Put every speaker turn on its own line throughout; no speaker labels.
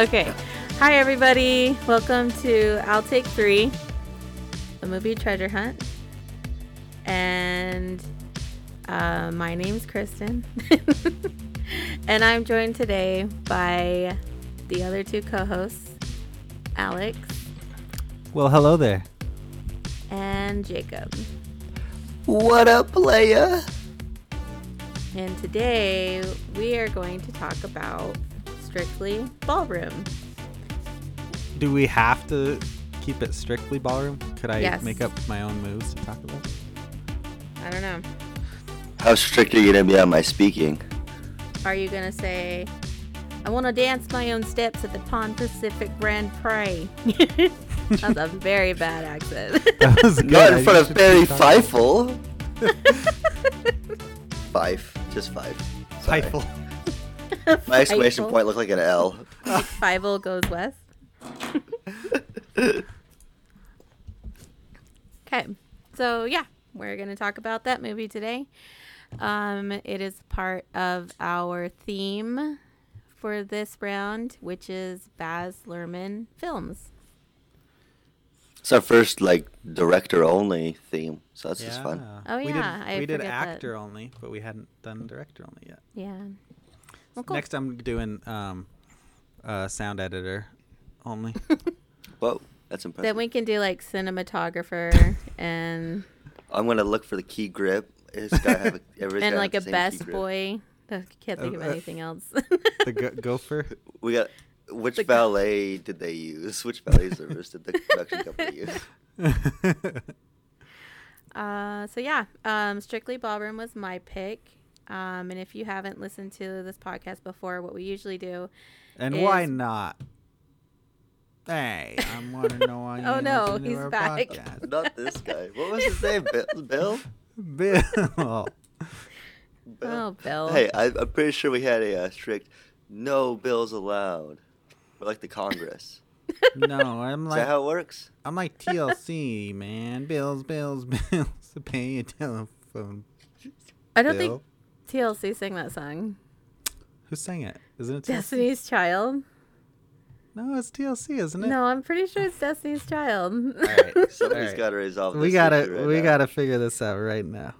Okay. Hi, everybody. Welcome to I'll Take Three, a movie treasure hunt. And uh, my name's Kristyn. and I'm joined today by the other two co hosts, Alex
Well, hello there.
and Jacob.
What up, playa?
And today we are going to talk about strictly ballroom.
Do we have to keep it strictly ballroom? Could I
Yes.
make up my own moves to talk about?
I don't know.
How strict are you gonna be on my speaking?
Are you gonna say, I want to dance my own steps at the Pan Pacific Grand Prix? That's a very bad accent.
That was good.
Not in front of Barry
keep talking.
Feifel. Fife, just five. Sorry.
Feifel.
My exclamation point looked like an L.
Like Fievel goes west. okay, so yeah, we're gonna talk about that movie today. Um, it is part of our theme for this round, which is Baz Luhrmann films.
It's our first like director only theme, so that's just fun.
Oh,
we
yeah,
did,
I
we did
forget that.
actor only, but we hadn't done director only yet.
Yeah. Well, cool.
Next, I'm doing um, uh, sound editor only.
Whoa, that's impressive.
Then we can do like cinematographer and
I'm gonna look for the key grip. It's gotta have a, everybody's
and like a
have the
best boy. I can't think of
Uh, uh,
anything else.
the go- gopher.
We got. Which
The-
ballet did they use? Which ballet service did the production company use?
Uh, so yeah, um, Strictly Ballroom was my pick. Um, and if you haven't listened to this podcast before, what we usually do.
and why not? Hey, I'm want to know why.
Oh,
ain't
no, he's back.
podcast.
Not this guy. What was his name? Bill. Bill.
Bill.
Bill.
Oh, Bill.
Hey, I, I'm pretty sure we had a uh, strict no bills allowed. We're like the Congress.
No, I'm like.
Is that how it works?
I'm like TLC, man. Bills, bills, bills to pay your telephone.
I don't
Bill.
think TLC sang that song.
Who sang it? Isn't it TLC?
Destiny's Child.
No, it's TLC, isn't it?
No, I'm pretty sure it's Destiny's Child.
All right.
Somebody's
Alright.
got to resolve this
We gotta
right
we
now.
gotta figure this out right now.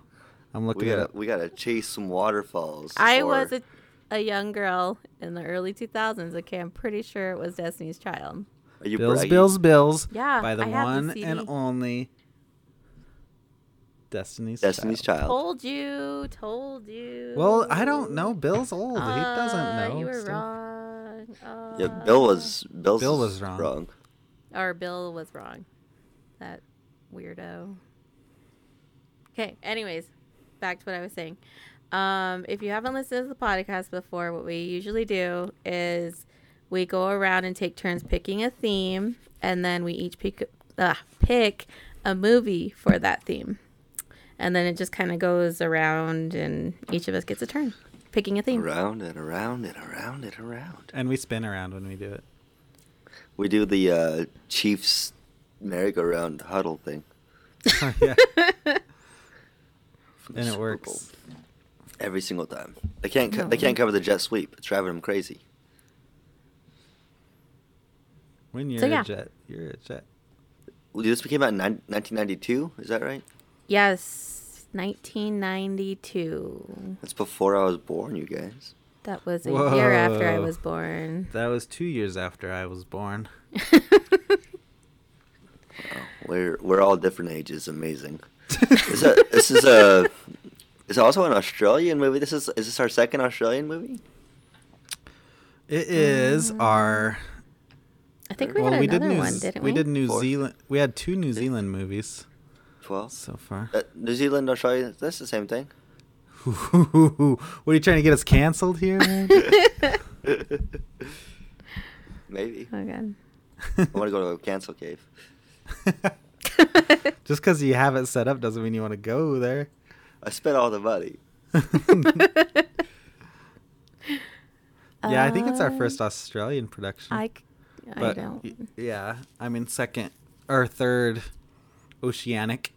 I'm looking
we gotta
up.
we gotta chase some waterfalls.
I
or-
was a, a young girl in the early 2000s. Okay, I'm pretty sure it was Destiny's Child.
Are you
Bills,
bragging?
Bills, Bills.
Yeah,
By the
I have the
one
CD.
and only Destiny's,
Destiny's
Child.
Child.
Told you, told you.
Well, I don't know. Bill's old. he doesn't
Uh,
know.
You were
stuff.
wrong. Uh,
Yeah, Bill was Bill's
Bill was wrong.
Wrong.
Or Bill was wrong. That weirdo. Okay, anyways, back to what I was saying. Um, if you haven't listened to the podcast before, what we usually do is we go around and take turns picking a theme, and then we each pick, uh, pick a movie for that theme. And then it just kind of goes around, and each of us gets a turn picking a theme.
Around and around and around and around.
And we spin around when we do it.
We do the uh, Chiefs merry-go-round huddle thing.
yeah. And it works.
Bowl. every single time. They can't. Co-
No.
They can't cover the jet sweep. It's driving them crazy.
When you're
So,
a jet, you're a jet.
Well, this came out in nine- 1992. Is that right?
Yes, 1992.
That's before I was born, you guys.
That was a year after I was born.
That was two years after I was born.
We're we're all different ages. Amazing. is that, this is a. Is also an Australian movie? This is is this our second Australian movie?
It is um, our.
I think we
well,
had
we did
another
New,
one, didn't we?
we did New
Fourth.
Zealand. We had two New Zealand movies
Twelve.
so far.
Uh, New Zealand, Australia. That's the same thing.
what are you trying to get us canceled here, man?
Maybe.
Oh god.
I want to go to a cancel cave.
Just because you have it set up doesn't mean you want to go there.
I spent all the money.
Yeah, I think it's our
Uh,
first Australian production.
I, c- I
but
don't.
y- yeah, I mean second or third oceanic.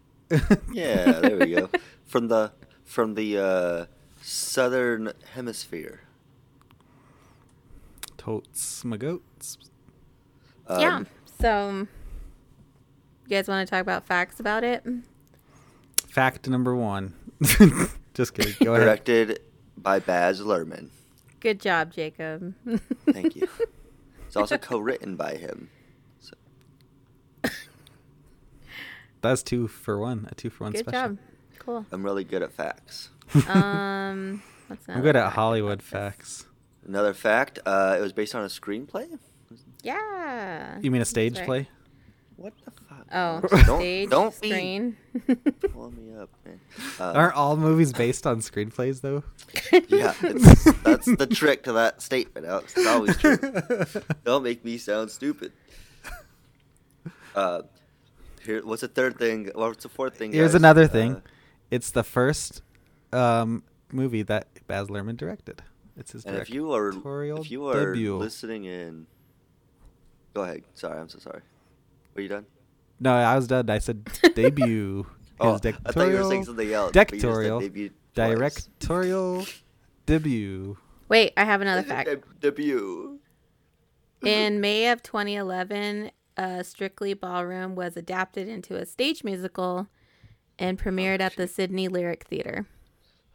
Yeah, there we go. From the from the uh, southern hemisphere.
Totes my goats.
yeah.
Um,
So, you guys want to talk about facts about it?
Fact number one. Just kidding. Go ahead.
Directed by Baz Luhrmann.
Good job, Jacob.
Thank you. It's also co-written by him.
That's two for one. A two for one
Good
special.
job. Cool.
I'm really good at facts.
Um, what's
I'm good at Hollywood facts.
Another fact: uh, it was based on a screenplay.
Yeah.
You mean a stage
right.
play?
What the fuck?
Oh,
Don't-
stage,
don't be-
screen.
Pull me up, man. Uh,
Aren't all movies based on screenplays though?
yeah, that's the trick to that statement, Alex. It's always true. Don't make me sound stupid. Uh, here, what's the third thing? What's the fourth thing?
Here's
guys?
another
Uh,
thing. It's the first um, movie that Baz Luhrmann directed. It's his
and if you are if you are
debut.
listening in, go ahead. Sorry, I'm so sorry. Were you done?
No, I was done. I said debut.
Oh,
His
I thought you were saying
directorial-
something else. but you just said
Directorial.
debut.
Directorial debut.
Wait, I have another fact.
Deb- debut.
In May of 2011, uh, Strictly Ballroom was adapted into a stage musical and premiered at the Sydney Lyric Theater.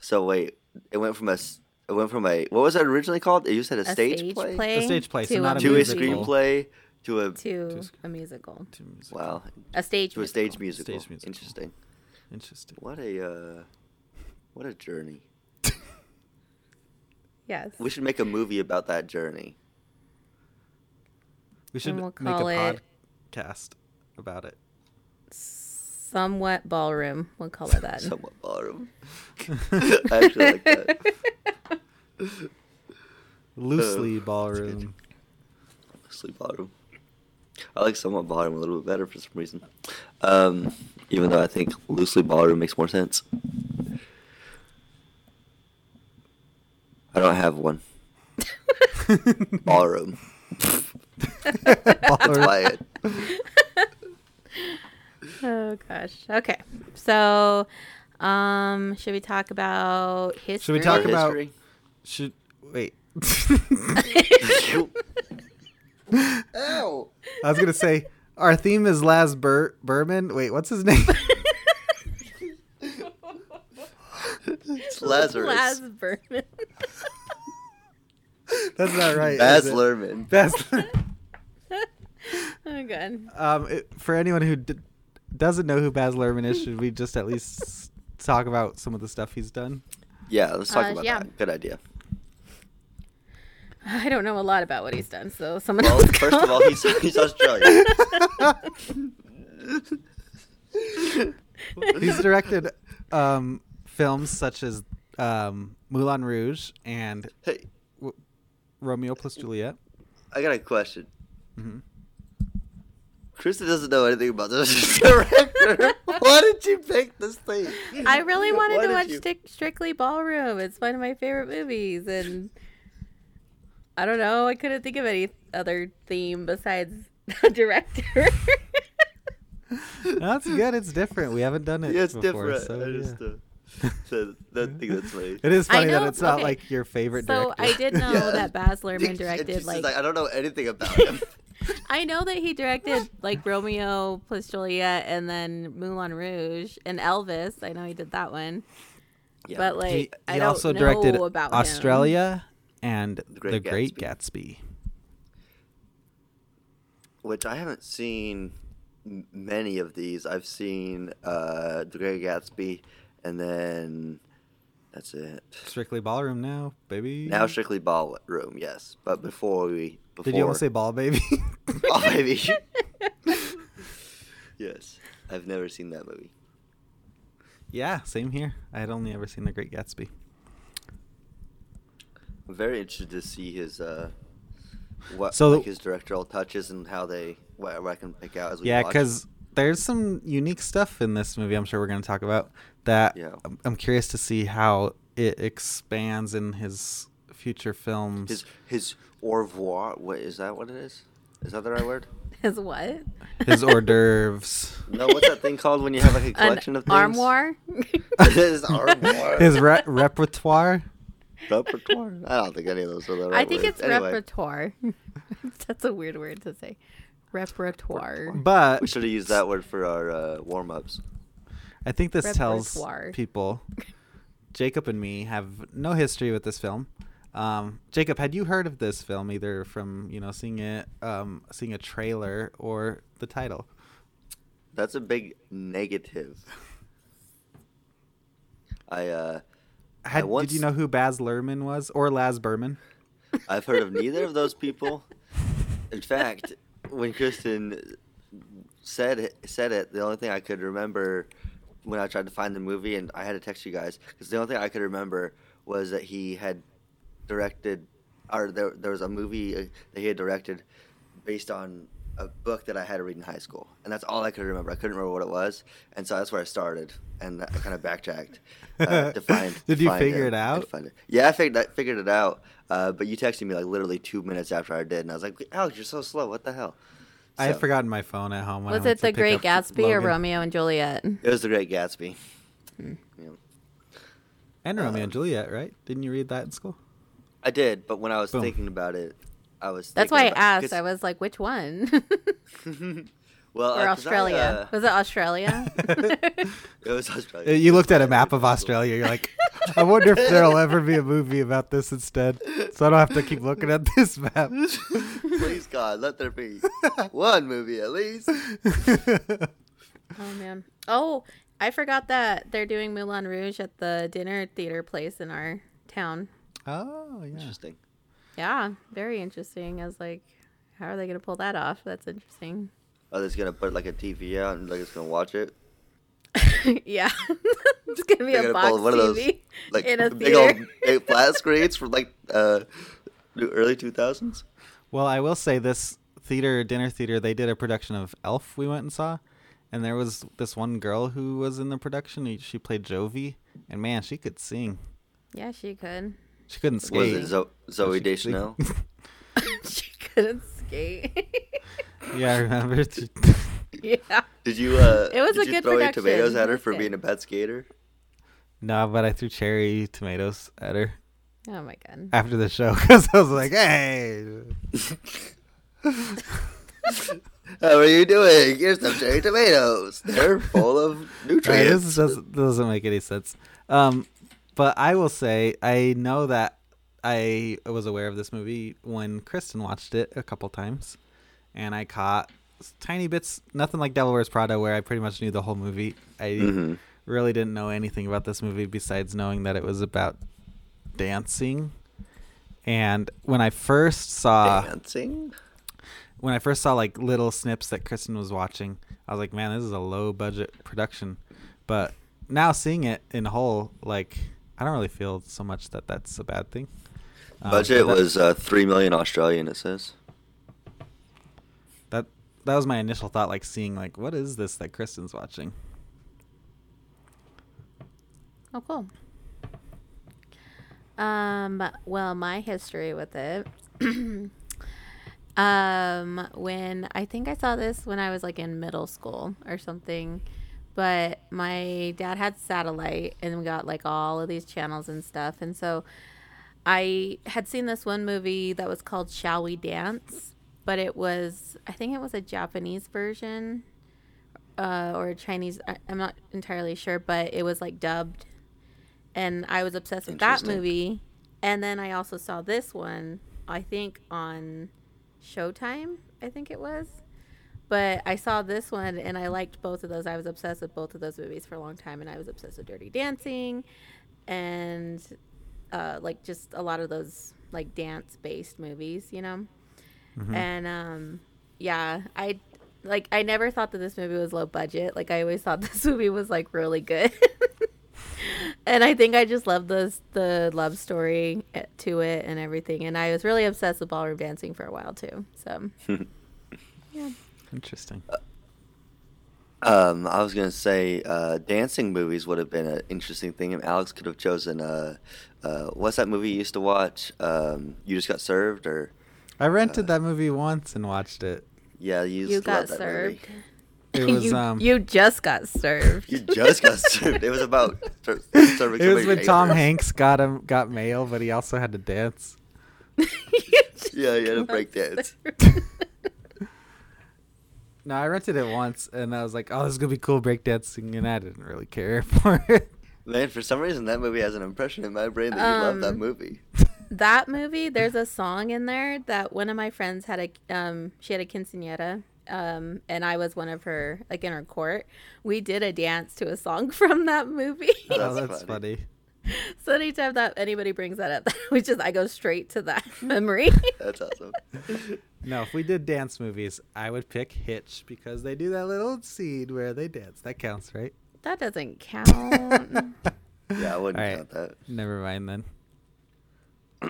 So wait, it went from a s- it went from a what was it originally called? You said a,
A
stage, play,
A stage play, so
to
not a
to a screenplay to a
to a musical.
To musical.
wow
A stage
to a
musical.
stage musical.
Stage musical.
Interesting.
Interesting.
What a uh, what a journey.
Yes.
We should make a movie about that journey.
We should
we'll
make a
call it-
podcast about it.
Somewhat ballroom. We'll call it that.
Somewhat ballroom. I actually like that.
Loosely
Uh,
ballroom.
Sleep ballroom. I like somewhat ballroom a little bit better for some reason. Um, even though I think loosely ballroom makes more sense. I don't have one. Ballroom. That's why it.
oh gosh. Okay. So, um, should we talk about history?
Should we talk
Art
about-
history.
Should wait.
Ow.
I was gonna say our theme is Laz Bur- Berman. Wait, what's his name?
It's Lazarus.
Laz Berman.
That's not right.
Baz
is it?
Luhrmann.
Baz.
oh god.
um, it, for anyone who d- doesn't know who Baz Luhrmann is, should we just at least talk about some of the stuff he's done?
Yeah, let's talk
Uh,
about
yeah.
that. Good idea.
I don't know a lot about what he's done, so someone
Well,
else.
first
go.
of all, he's he's Australian.
He's directed um, films such as um, Moulin Rouge and
Hey,
Romeo plus Juliet.
I got a question.
hmm
Krista doesn't know anything about this director. Why did you pick this thing?
I really wanted
Why
to watch
you-
Strictly Ballroom. It's one of my favorite movies, and I don't know. I couldn't think of any other theme besides director.
That's good. It's different. We haven't done it.
Yeah, it's
before,
different.
So,
I just
yeah.
said that thing that's funny.
It is
I
funny that
know-
it's not like your favorite
so
director.
I did know
Yeah.
that Baz Luhrmann directed
says,
like
I don't know anything about him.
I know that he directed like Romeo plus Juliet and then Moulin Rouge and Elvis. I know he did that one,
Yeah.
but like
he,
I
he
don't
also
know
directed
about him.
Australia and The
Great
Great,
Gatsby.
Gatsby.
which I haven't seen many of these. I've seen uh, The Great Gatsby, and then that's it.
Strictly Ballroom now, baby.
Now Strictly Ballroom, yes. But before we, before,
Did you almost say ball, baby?
Oh, baby. yes, I've never seen that movie.
yeah, same here. I had only ever seen The Great Gatsby.
I'm very interested to see his uh, what
So-
like his directorial touches and how they what I can pick out as we
Yeah, because there's some unique stuff in this movie. I'm sure we're going to talk about that.
Yeah.
I'm, I'm curious to see how it expands in his future films.
his his au revoir. What is that? What it is? Is that the right word?
His what?
his hors d'oeuvres.
No, what's that thing called when you have like a collection
An
of things?
armoire.
his armoire.
his re- repertoire.
repertoire. I don't think any of those are the right.
I think
words.
it's
Anyway,
repertoire. That's a weird word to say. Repertoire.
But
We should have used that word for our uh, warm ups.
I think this tells
Repertoire.
people, Jacob and me have no history with this film. Um, Jacob, had you heard of this film either from you know seeing it, um, seeing a trailer, or the title?
That's a big negative. I uh,
Had,
once-
Did you know who Baz Luhrmann was, or Laz Berman?
I've heard of neither of those people. In fact, when Kristyn said it, said it, the only thing I could remember when I tried to find the movie, and I had to text you guys, because the only thing I could remember was that he had directed, or there, there was a movie uh, that he had directed based on a book that I had to read in high school, and that's all I could remember. I couldn't remember what it was, and so that's where I started, and I kind of backtracked uh, to find.
Did you
find
figure
it,
it out?
it. Yeah, I figured I figured it out. Uh, but you texted me like literally two minutes after I did, and I was like, "Alex, you're so slow. What the hell?"
I had forgotten my phone at home. When
Was
went
it The Great
up
Gatsby or Romeo and Juliet?
It was The Great Gatsby.
Hmm.
Yeah.
And Romeo
Uh,
and Juliet, right? Didn't you read that in school?
I did, but when I was
Boom.
thinking about it, I was.
That's why I
thinking about-
asked.
'cause-
I was like, which one?
well,
or
uh, 'cause I,
Australia?
uh,
Was it Australia?
it was Australia.
You looked at a map of Australia. You're like, I wonder if there'll ever be a movie about this instead, so I don't have to keep looking at this map.
Please God, let there be one movie at least.
oh man. Oh, I forgot that they're doing Moulin Rouge at the dinner theater place in our town.
oh yeah.
Interesting.
Yeah, very interesting. I was like, how are they gonna pull that off? That's interesting.
Are they just gonna put like a TV out and like it's gonna watch it?
yeah, it's gonna be
They're
a
gonna
box
pull one of those, Like
in a
big old
theater.
big flat screens from like uh, early two thousands.
Well, I will say this theater, dinner theater, they did a production of Elf we went and saw. And there was this one girl who was in the production. She played Jovie. And man, she could sing.
yeah, she could.
She couldn't skate.
Was it Zo- Zoe
she- she-
Deschanel?
she couldn't skate.
Yeah, I remember.
yeah.
Did you uh?
It was
did
a
you
good
throw any
production.
tomatoes at
It
her for being a bad skater?
no, but I threw cherry tomatoes at her
Oh my god.
after the show because I was like, hey.
How are you doing? Here's some cherry tomatoes. They're full of
Right,
nutrients.
this doesn't, doesn't make any sense. Um, but I will say I know that I was aware of this movie when Kristyn watched it a couple times, and I caught tiny bits. Nothing like Devil Wears Prada, where I pretty much knew the whole movie. I
Mhm.
really didn't know anything about this movie besides knowing that it was about dancing. And when I first saw
Dancing.
when I first saw like little snips that Kristyn was watching, I was like, man, this is a low budget production. But now seeing it in whole, like, I don't really feel so much that that's a bad thing. Um,
Budget
that-
was uh, three million Australian. It says.
That. Was my initial thought, like seeing like what is this that Kristyn's watching?
Oh, cool. Um, well, my history with it. um, when I think I saw this when I was like in middle school or something, but my dad had satellite and we got like all of these channels and stuff. And so I had seen this one movie that was called Shall We Dance, but it was, I think it was a Japanese version uh, or a Chinese. I, I'm not entirely sure, but it was like dubbed and I was obsessed with that movie. And then I also saw this one, I think on Showtime, I think it was. But I saw this one and I liked both of those. I was obsessed with both of those movies for a long time, and I was obsessed with Dirty Dancing, and uh, like just a lot of those like dance-based movies, you know.
Mhm.
And um, yeah, I like I never thought that this movie was low budget. Like I always thought this movie was like really good. and I think I just loved the the love story eh, to it and everything. And I was really obsessed with ballroom dancing for a while too. So yeah,
Interesting.
Um, I was gonna say uh, dancing movies would have been an interesting thing if Alex could have chosen. Uh, uh, what's that movie you used to watch? Um, you just got served, or
I rented
Uh,
that movie once and watched it.
yeah, you
you got
that movie.
served.
It was
you,
um.
you just got served.
You just got served. It was about ser- serving
it was when Tom
paper.
Hanks got him got mail, but he also had to dance.
Yeah, you had to break dance.
No, I rented it once, and I was like, "Oh, this is gonna be cool breakdancing," and I didn't really care for it.
Man, for some reason that movie has an impression in my brain that you love that
Um,
movie.
That movie, there's a song in there that one of my friends had a um she had a quinceañera. Um, and I was one of her like in her court. We did a dance to a song from that movie.
oh,
That's
that's
funny.
funny.
so anytime that anybody brings that up, we just I go straight to that memory.
That's awesome.
No, if we did dance movies, I would pick Hitch because they do that little scene where they dance. That counts, right?
that doesn't count.
Yeah, I wouldn't
Alright.
count that.
Never mind then.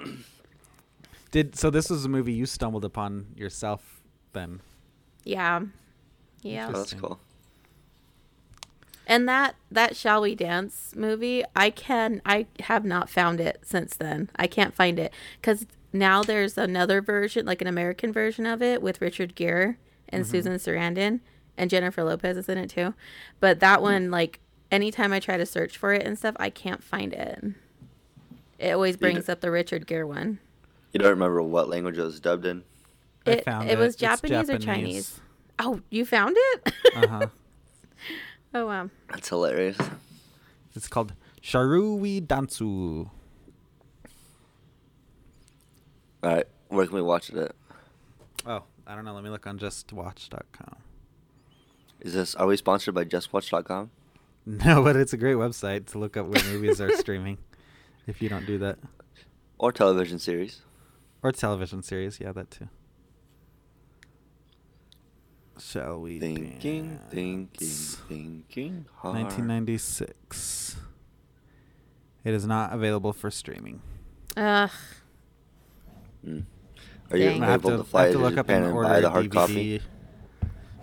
Did so? This was a movie you stumbled upon yourself, then?
yeah. Yeah.
Oh, that's cool.
And that that Shall We Dance movie, I can I have not found it since then. I can't find it cuz now there's another version, like an American version of it with Richard Gere and mm-hmm. Susan Sarandon and Jennifer Lopez is in it too. But that mm-hmm. one like anytime I try to search for it and stuff, I can't find it. It always brings up the Richard Gere one.
You don't remember what language it was dubbed in?
I
It,
found
it was
It's
Japanese, or Chinese. Oh, you found it?
Uh huh.
oh wow.
That's hilarious.
It's called Sharui Dansu.
All right, where can we watch it at?
Oh, I don't know. Let me look on JustWatch.com.
Is this? Are we sponsored by JustWatch.com?
No, but it's a great website to look up where movies are streaming. If you don't do that,
Or television series?
or television series, yeah, that too. Shall we?
Thinking, thinking,
dance?
thinking hard.
1996. It is not available for streaming.
Ugh.
Mm. Are you
Dang.
I have
able
to,
to
I
fly
have to
to
look up
Japan
and
and
order
buy the
a
hard
DVD.
copy?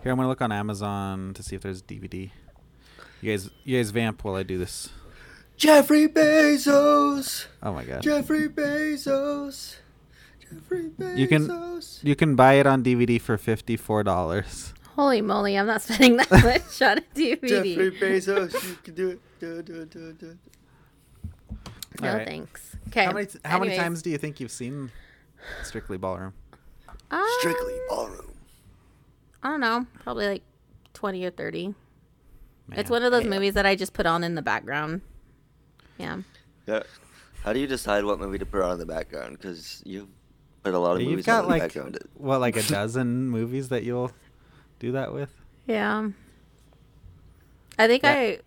Here, I'm gonna look on Amazon to see if there's DVD. You guys, you guys vamp while I do this.
Jeffrey Bezos.
Oh my god.
Jeffrey Bezos. Jeffrey Bezos.
You can you can buy it on DVD for fifty four dollars.
Holy moly, I'm not spending that much on a DVD.
Jeffrey Bezos. You can do it. Do. Do. Do. Do.
No
Alright.
thanks. Okay.
How many how many times do you think you've seen Strictly Ballroom?
Um,
Strictly ballroom.
I don't know. Probably like 20 or 30. it's one of those
Yeah.
movies that I just put on in the background. Yeah.
Yeah. How do you decide what movie to put on in the background? Because you put a lot of
You've
movies on
got
the
like
background.
what, like a dozen movies that you'll do that with.
Yeah. I think
Yeah.
I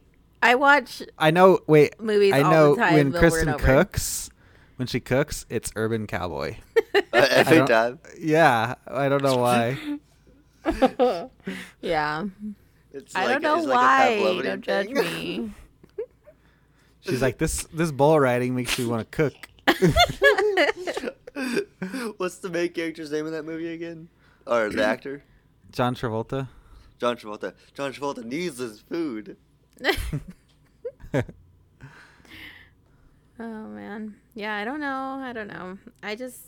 I watch
I know. Wait,
movies
I
all
know
the time
when
Kristyn
cooks, when she cooks, it's Urban Cowboy.
Every time.
Yeah, I don't know why.
yeah.
It's
I
like-
don't know
it's like
why.
Pavlovian
don't judge me.
She's like this. This bull riding makes me want to cook.
What's the main character's name in that movie again? Or the actor?
John Travolta.
John Travolta. John Travolta needs his food.
Oh man. Yeah, I don't know. I don't know. I just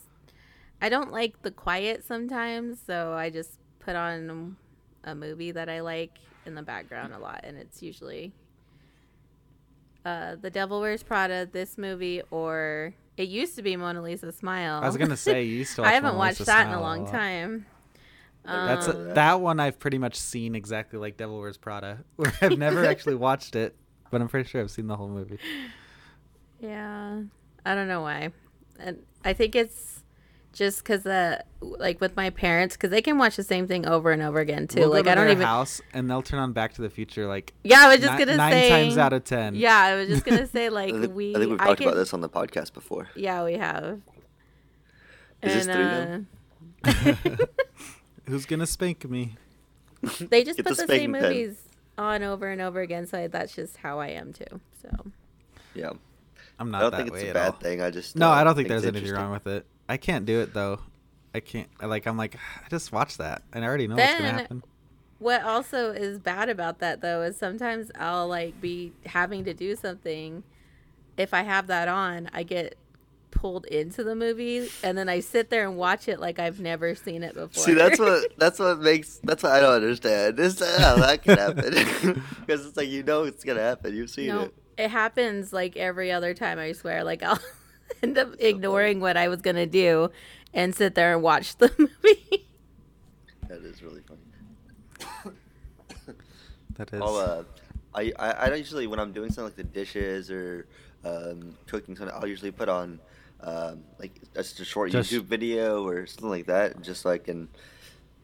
I don't like the quiet sometimes, so I just put on a movie that I like in the background a lot and it's usually uh The Devil Wears Prada, this movie or it used to be Mona Lisa Smile.
I was gonna say you used to.
I haven't
Mona
watched
Lisa
that in a long
lot.
time.
That's a,
Um,
that one I've pretty much seen exactly like Devil Wears Prada. I've never actually watched it, but I'm pretty sure I've seen the whole movie.
Yeah, I don't know why, and I think it's just because uh, like with my parents, because they can watch the same thing over and over again too.
We'll go
like
to
I don't
their
even.
house and they'll turn on Back to the Future like
Yeah, I was just
ni-
gonna
nine
say
times out of ten.
Yeah, I was just gonna say like
I think,
we.
I think we've
I
talked
can-
about this on the podcast before.
Yeah, we have.
Is this three now?
uh,
Who's gonna spank me?
they just
Get
put
the
the, same
pen.
movies on over and over again, so that's just how I am too. So
Yeah.
I'm not
I don't
that
think it's
way
a bad
all.
thing. I just
No, I don't think there's anything wrong with it. I can't do it though. I can't. Like I'm like I just watch that and I already know what's gonna happen.
What also is bad about that though is sometimes I'll like be having to do something. If I have that on, I get pulled into the movie, and then I sit there and watch it like I've never seen it before.
See, that's what that's what makes that's what I don't understand. This how that can happen because it's like you know it's gonna happen. You've seen
no,
it.
it happens like every other time. I swear. Like I'll end up ignoring what I was gonna do and sit there and watch the movie.
That is really funny.
That is.
I'll, uh, I, I I don't usually when I'm doing something like the dishes or um, cooking something, I'll usually put on um, like just a short
Just-
YouTube video or something like that, just so I can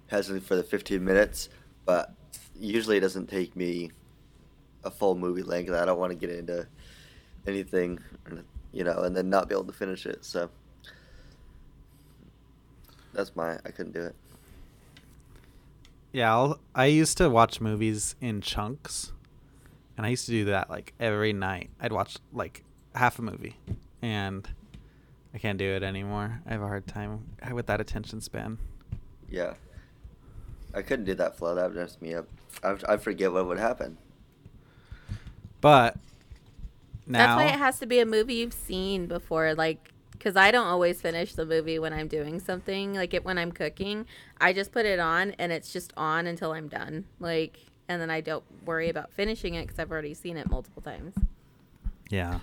have something for the 15 minutes. But usually it doesn't take me a full movie length. I don't want to get into anything, you know, and then not be able to finish it. So that's my I couldn't do it.
Yeah, I'll, I used to watch movies in chunks, and I used to do that like every night. I'd watch like half a movie, and I can't do it anymore. I have a hard time with that attention span.
Yeah. I couldn't do that flow. That would mess me up. I, I forget what would happen.
But
That's why it has to be a movie you've seen before, like. Because I don't always finish the movie when I'm doing something. Like it when I'm cooking, I just put it on and it's just on until I'm done. Like, and then I don't worry about finishing it because I've already seen it multiple times.
yeah,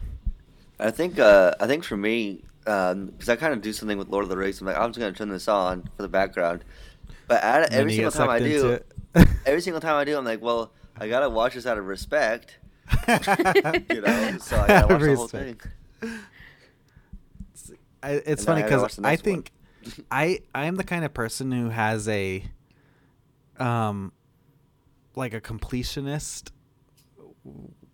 I think uh, I think for me, because I kind of do something with Lord of the Rings. I'm like, I'm just gonna turn this on for the background. But at, every single time I do,
it.
every single time I do, I'm like, well, I gotta watch this out of respect, you know. So I gotta the whole thing.
Respect. I, it's funny
I
because
the
I think I I am the kind of person who has a um like a completionist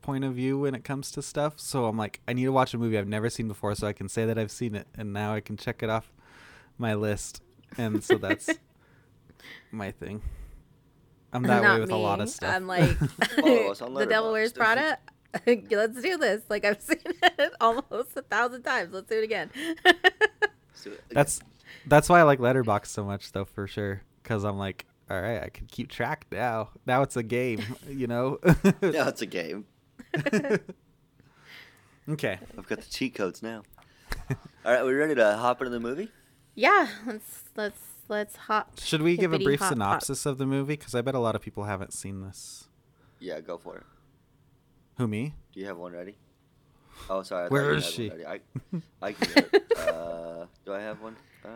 point of view when it comes to stuff. So I'm like, I need to watch a movie I've never seen before so I can say that I've seen it and now I can check it off my list. And so that's my thing. I'm that
Not
way with a lot of stuff.
I'm like,
Follow us on
the devil
Letterboxd.
wears Prada. Let's do this. Like I've seen it almost a thousand times. Let's do it again.
So,
That's that's why I like Letterboxd so much, though, for sure. Because I'm like, all right, I can keep track now. Now it's a game, you know.
now it's a game.
okay.
I've got the cheat codes now. All right, we ready to hop into the movie?
yeah, let's let's let's hop.
Should we give a brief
hop hop.
synopsis of the movie? Because I bet a lot of people haven't seen this.
Yeah, go for it.
Who me?
Do you have one ready? Oh, sorry. I thought
Where
you
is
had
she?
I, I can. Uh, do I have one? Uh,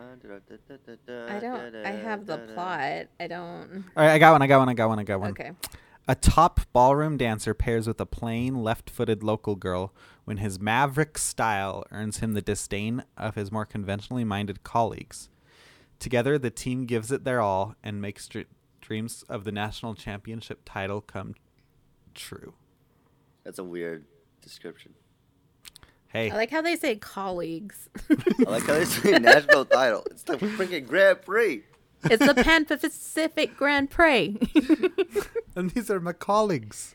I don't. I have the plot. I don't.
All right, I got one. I got one. I got one. I got one.
Okay.
A top ballroom dancer pairs with a plain, left-footed local girl when his maverick style earns him the disdain of his more conventionally minded colleagues. Together, the team gives it their all and makes dr- dreams of the national championship title come true.
That's a weird description.
Hey,
I like how they say colleagues.
I like how they say national title. It's the freaking Grand Prix.
it's the Pan Pacific Grand Prix.
and these are my colleagues.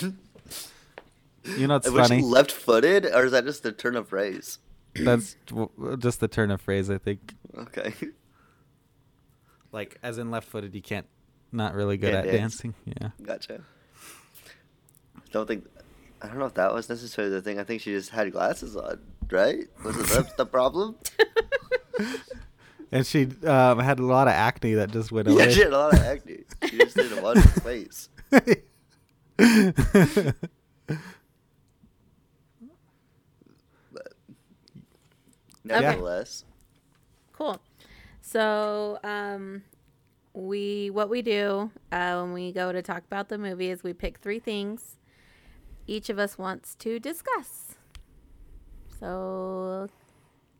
you know, it's
Was
funny.
she left-footed, or is that just the turn of phrase?
That's just the turn of phrase, I think.
Okay.
Like, as in left-footed, you can't, not really good
Can't
at
dance.
dancing. Yeah.
Gotcha. I Don't think. I don't know if that was necessarily the thing. I think she just had glasses on, right? Was it that the problem?
And she um, had a lot of acne that just went
yeah,
away.
she had a lot of acne. She just did a bunch of face. nevertheless,
cool. So, um, we what we do uh, when we go to talk about the movie is we pick three things each of us wants to discuss. So,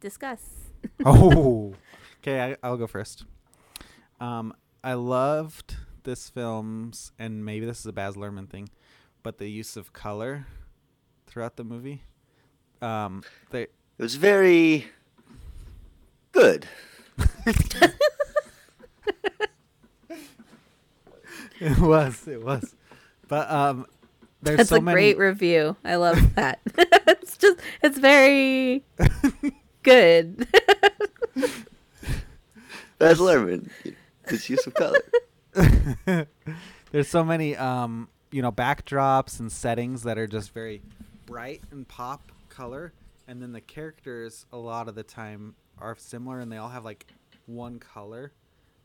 discuss.
oh, okay. I, I'll go first. Um, I loved this film's, and maybe this is a Baz Luhrmann thing, but the use of color throughout the movie. Um, they
it was very good.
it was it was, but um, there's
That's
so
a
many.
great review. I love that. it's just it's very good.
That's Luhrmann, his use of color.
there's so many um you know backdrops and settings that are just very bright and pop color and then the characters a lot of the time are similar, and they all have like one color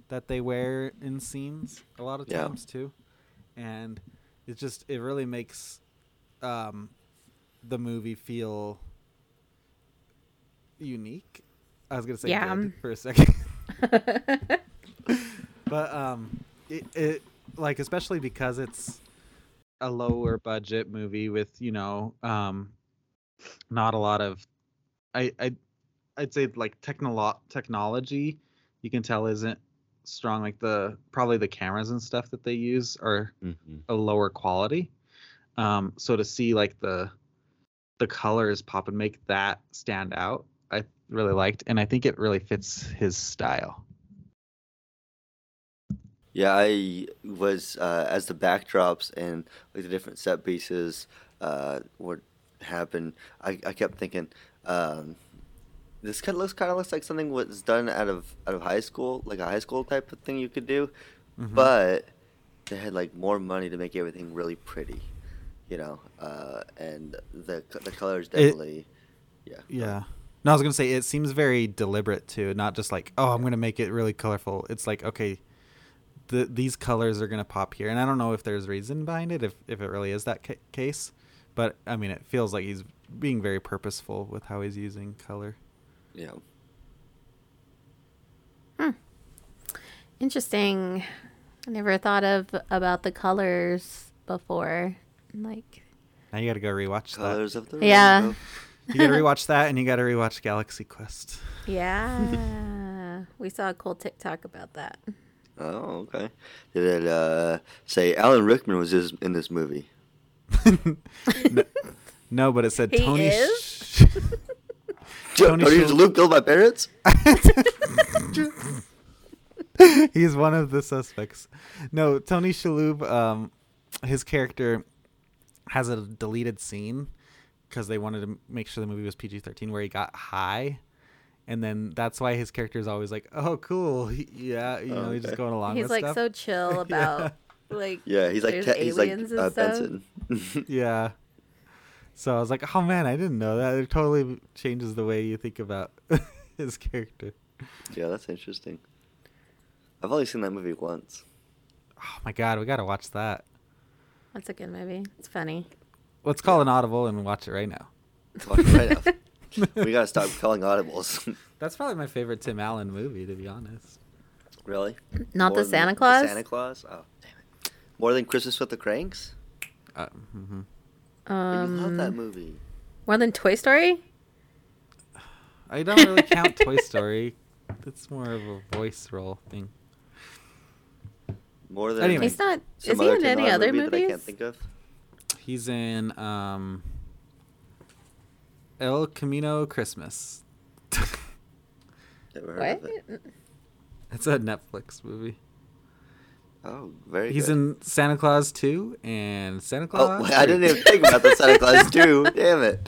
that they wear in scenes a lot of
Yeah.
times too, and it just it really makes um, the movie feel unique. I was gonna say
Yeah.
good for a second. but um it, it like especially because it's a lower budget movie with you know um not a lot of i i i'd say like technolo- technology you can tell isn't strong. Like the probably the cameras and stuff that they use are
Mm-hmm.
a lower quality. Um so to see like the the colors pop and make that stand out i really liked and i think it really fits his style.
Yeah, I was uh, as the backdrops and like the different set pieces uh, would happen. I, I kept thinking, um, this kind of looks kind of looks like something was done out of out of high school, like a high school type of thing you could do,
Mhm.
but they had like more money to make everything really pretty, you know, uh, and the the colors definitely, yeah,
Yeah. No, I was gonna say it seems very deliberate too, not just like, oh, I'm gonna make it really colorful. It's like, okay, the these colors are gonna pop here, and I don't know if there's reason behind it, if if it really is that ca- case, but I mean, it feels like he's being very purposeful with how he's using color.
yeah. Hmm.
Interesting. I never thought of about the colors before. Like,
Now you got to go rewatch
Colors of the
Yeah.
rainbow.
that. You got to rewatch that, and you got to rewatch Galaxy Quest.
yeah, we saw a cool TikTok about that.
Oh, okay. Did it uh, say Alan Rickman was in this movie?
No, no, but it said
He
Tony.
is?
Sh-
Tony
Tony
Tony
Shalhoub-
Luke killed my parents?
He's one of the suspects. No, Tony Shalhoub, um, his character has a deleted scene because they wanted to make sure the movie was PG thirteen, where he got high, and then that's why his character is always like, "Oh, cool, he- yeah," you know,
Oh,
he's just going along
He's
with
like
stuff.
so chill about like
Yeah, he's like
there's
te- he's like uh. Benson.
yeah. So I was like, "Oh man, I didn't know that." It totally changes the way you think about his character.
yeah, that's interesting. I've only seen that movie once.
Oh my god, we gotta watch that.
That's a good movie. It's funny.
Let's call an audible and watch it right now.
Watch it right now. we gotta stop calling audibles.
That's probably my favorite Tim Allen movie, to be honest.
really?
Not
More
the Santa Claus.
Santa Claus? Oh, damn it. More than Christmas with the Cranks?
Uh, mm-hmm.
I love that
Um,
movie.
more than Toy Story.
I don't really count Toy Story. That's more of a voice role thing.
More than
Anyway.
He's not.
some
Is he in any other
movie that I can't think of.
He's in um, El Camino Christmas.
Never heard
What?
of it.
it's a Netflix movie.
Oh, very
He's
good.
in Santa Claus 2 and Santa
Oh,
Claus.
wait, I didn't even think about the Santa Claus 2. Damn it.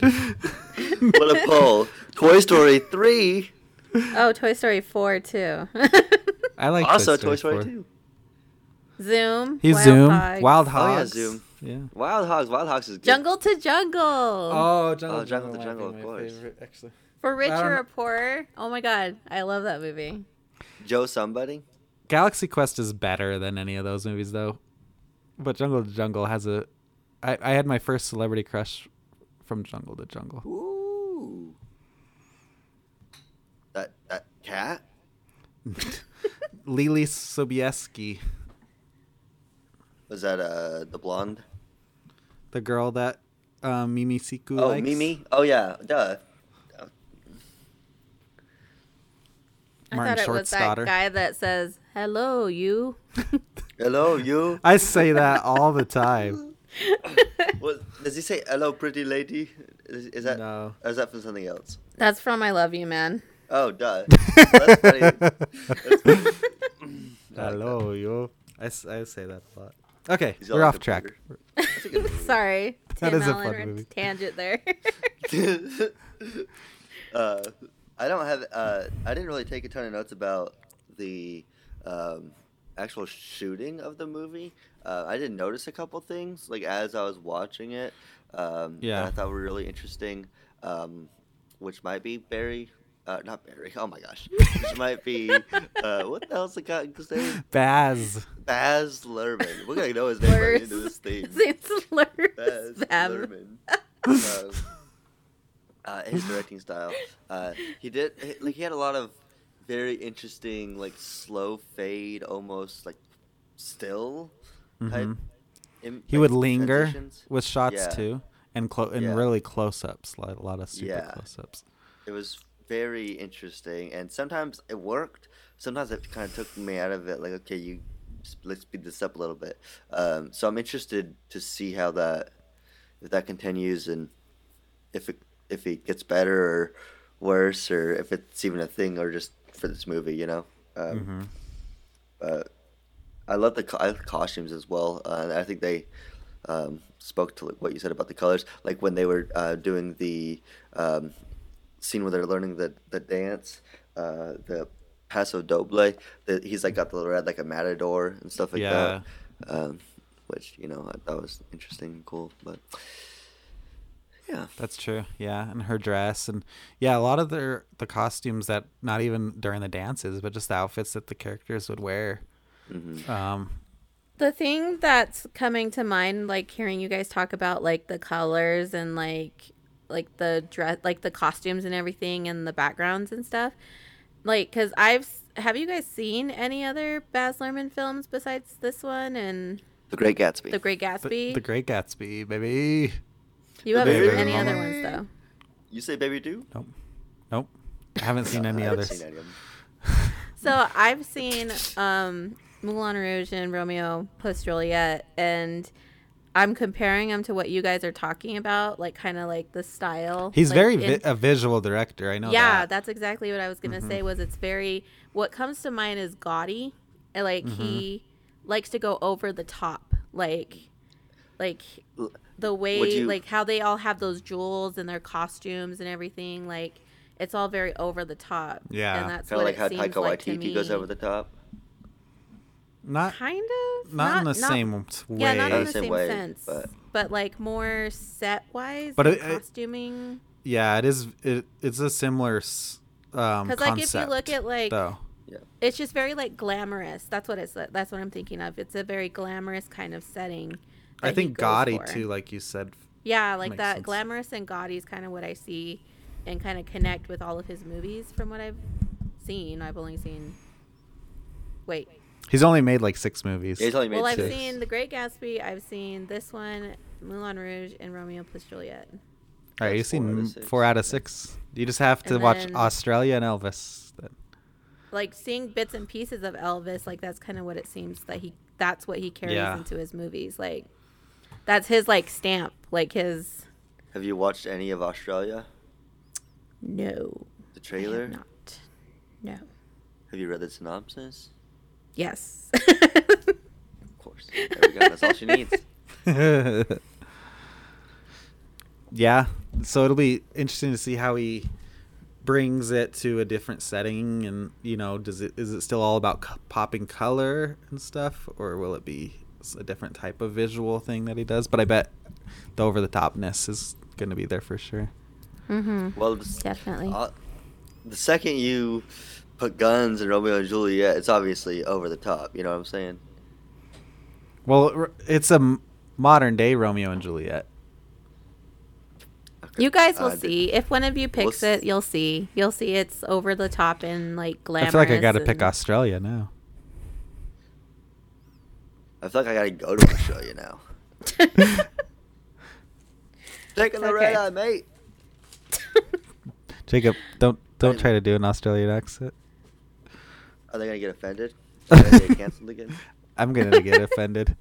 What a pull. Toy Story 3.
Oh, Toy Story four too.
I like
also
Toy
Toy
Story,
Story
4.
2.
Zoom.
He's
Wild
Zoom.
Hogs.
Wild
Oh, yeah, Zoom.
Yeah.
Wild Hogs. Wild Hogs is good.
Jungle to Jungle.
Oh, Jungle,
Oh, Jungle to Jungle, of course.
favorite, actually.
For richer
um,
or poorer. Oh my god, I love that movie.
Joe Somebody.
Galaxy Quest is better than any of those movies, though. But Jungle to Jungle has a. I, I had my first celebrity crush from Jungle to Jungle.
Ooh. That that cat.
Leelee Sobieski,
Was that uh the blonde?
the girl that um, Mimi Siku
Oh,
likes.
Mimi. Oh yeah, duh.
I
Martin
thought it
Short's
was that
daughter.
guy that says, "Hello, you."
Hello, you.
I say that all the time.
What does he say? Hello, pretty lady. Is, is that?
No.
Or is that from something else?
That's from "I Love You, Man."
Oh, duh. That's funny. That's funny. I like
Hello, yo. I, s- I say that a lot. Okay, we're off track.
burger. That's a.
Sorry,
That
Tim
is a fun movie.
tangent there.
uh, I don't have. Uh, I didn't really take a ton of notes about the um, actual shooting of the movie. Uh, I did notice a couple things, like as I was watching it. Um,
Yeah.
that I thought were really interesting. Um, which might be Barry. Uh, not Barry. Oh my gosh. Which might be uh, what the hell's the guy's name?
Baz.
Baz Luhrmann. We're gonna know his name by the
Slurs.
end of this thing.
It's slurs.
Baz
Bam.
Luhrmann. Um, uh, his directing style. Uh, he did like he had a lot of very interesting like slow fade, almost like still type.
Mhm.
im-
He
like,
would linger
transitions.
with shots
Yeah.
too, and clo- and
Yeah.
really close ups, like a lot of super
Yeah.
close ups.
It was very interesting, and sometimes it worked. Sometimes it kind of took me out of it. Like, okay, you let's speed this up a little bit. Um, so I'm interested to see how that if that continues and if it if it gets better or worse or if it's even a thing or just for this movie, you know. Um,
hmm
But I love the co- I love costumes as well. Uh, I think they um, spoke to what you said about the colors, like when they were uh, doing the um, scene where they're learning the the dance, uh, the Paso Doble. The, he's like got the red like a matador and stuff like
Yeah.
that. Um, which you know I thought was interesting and cool, but yeah,
That's true. Yeah, and her dress, and yeah, a lot of their the costumes that not even during the dances, but just the outfits that the characters would wear.
hmm
Um,
The thing that's coming to mind, like hearing you guys talk about like the colors and like like the dress, like the costumes and everything, and the backgrounds and stuff. Like, cause I've have you guys seen any other Baz Luhrmann films besides this one and
The Great Gatsby.
The Great
the,
Gatsby?
the Great Gatsby, baby.
You haven't
Baby
seen any other ones though.
you say Baby Do?
Nope, nope. I haven't seen any
I haven't
others.
seen any of 'em.
So I've seen um, Moulin Rouge and Romeo plus Juliet, and I'm comparing them to what you guys are talking about, like kind of like the style.
He's
like,
very
in-
vi- a visual director. I know.
yeah,
that.
that's exactly what I was gonna
Mhm.
say. Was it's very what comes to mind is gaudy, and like
Mm-hmm.
he likes to go over the top, like like
L-
the way
you-
like how they all have those jewels and their costumes and everything like it's all very over the top
Yeah.
and that's
Kind
what
of like
it
how
seems
Taika
like to
Waititi goes over the top.
not
kind of
not, in the same way.
yeah not
Not
in
the
the
same
same
way,
sense
but-
but, like more set wise
But
but
it- it-
costuming
Yeah, it is. It, it's a similar um,
because like if you look at like
though.
it's just very like glamorous that's what it's that's what i'm thinking of it's a very glamorous kind of setting
I
that he
think
goes
gaudy
for.
too, like you said.
yeah like that
sense.
glamorous and gaudy is kind of what i see and kind of connect with all of his movies from what i've seen i've only seen wait
He's only made like six movies.
Yeah, he's only made
well i've seen the great gatsby i've seen this one moulin rouge and romeo plus juliet
All right, you've
four out of
seen four out of six. You just have to
And
watch
then-
Australia and Elvis. then.
like seeing bits and pieces of elvis like that's kind of what it seems that he that's what he carries
Yeah.
into his movies like that's his like stamp like his
Have you watched any of Australia?
no
The
I
trailer?
have not no
Have you read the synopsis?
yes
Of course. There we go. That's all she needs.
yeah, so it'll be interesting to see how he brings it to a different setting, and you know, does it is it still all about c- popping color and stuff, or will it be s- a different type of visual thing that he does? But I bet the over the topness is going to be there for sure.
mm-hmm
Well,
Definitely.
uh, the second you put guns in Romeo and Juliet, it's obviously over the top. You know what I'm saying?
Well, it's a modern day Romeo and Juliet.
You guys will
Uh,
see if one of you
we'll
picks it you'll see you'll see it's over the top and like glamorous
I feel like I got to pick Australia now.
I feel like I gotta go to Australia now. Taking the red eye, mate.
Jacob, don't don't try to do an Australian accent.
Are they gonna get offended? Are they gonna get canceled again?
I'm gonna get offended.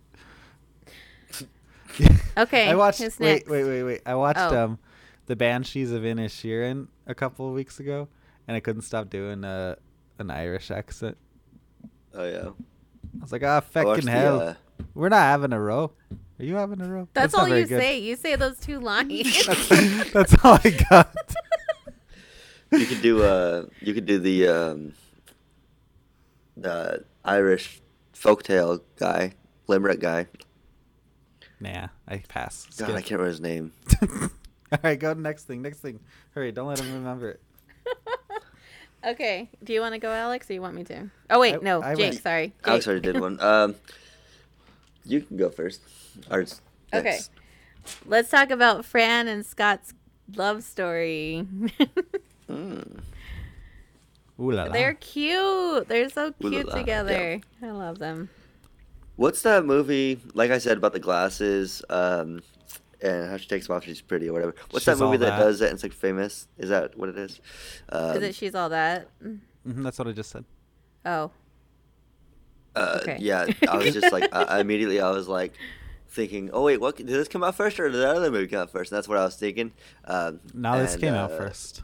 Okay,
I watched.
who's
Wait,
next?
wait, wait, wait. I watched
Oh.
um, the Banshees of Inisherin a couple of weeks ago, and I couldn't stop doing uh, an Irish accent.
Oh yeah.
I was like, ah,
I watched
fucking
the,
hell.
uh,
We're not having a row. Are you having a row?
that's,
not
all you
good.
say you say those two lines
that's, that's all I got.
you could do uh you could do the um the Irish folktale guy, limerick guy.
Nah, I pass.
God, I can't remember his name.
All right, go to next thing. Next thing. Hurry! Don't let him remember it.
Okay. Do you want to go, Alex, or you want me to? Oh wait,
I-
no,
I
Jake.
went-
Sorry.
Alex already did one. Um, you can go first. Or
Okay. Let's talk about Fran and Scott's love story.
Mm.
Ooh la la.
They're cute. They're so cute
la,
together. I love them.
What's that movie? Like I said about the glasses, um, and how she takes them off, she's pretty or whatever. What's
She's
that movie that,
that.
does that and it's like famous? Is that what it is? Um,
Is it she's all that?
Mhm, that's what I just said.
Oh.
uh,
okay.
Yeah, I was just like, I, I immediately I was like thinking, oh wait, what did this come out first or did that other movie come out first? And that's what I was thinking. Um,
Now this
and,
came out
uh,
first.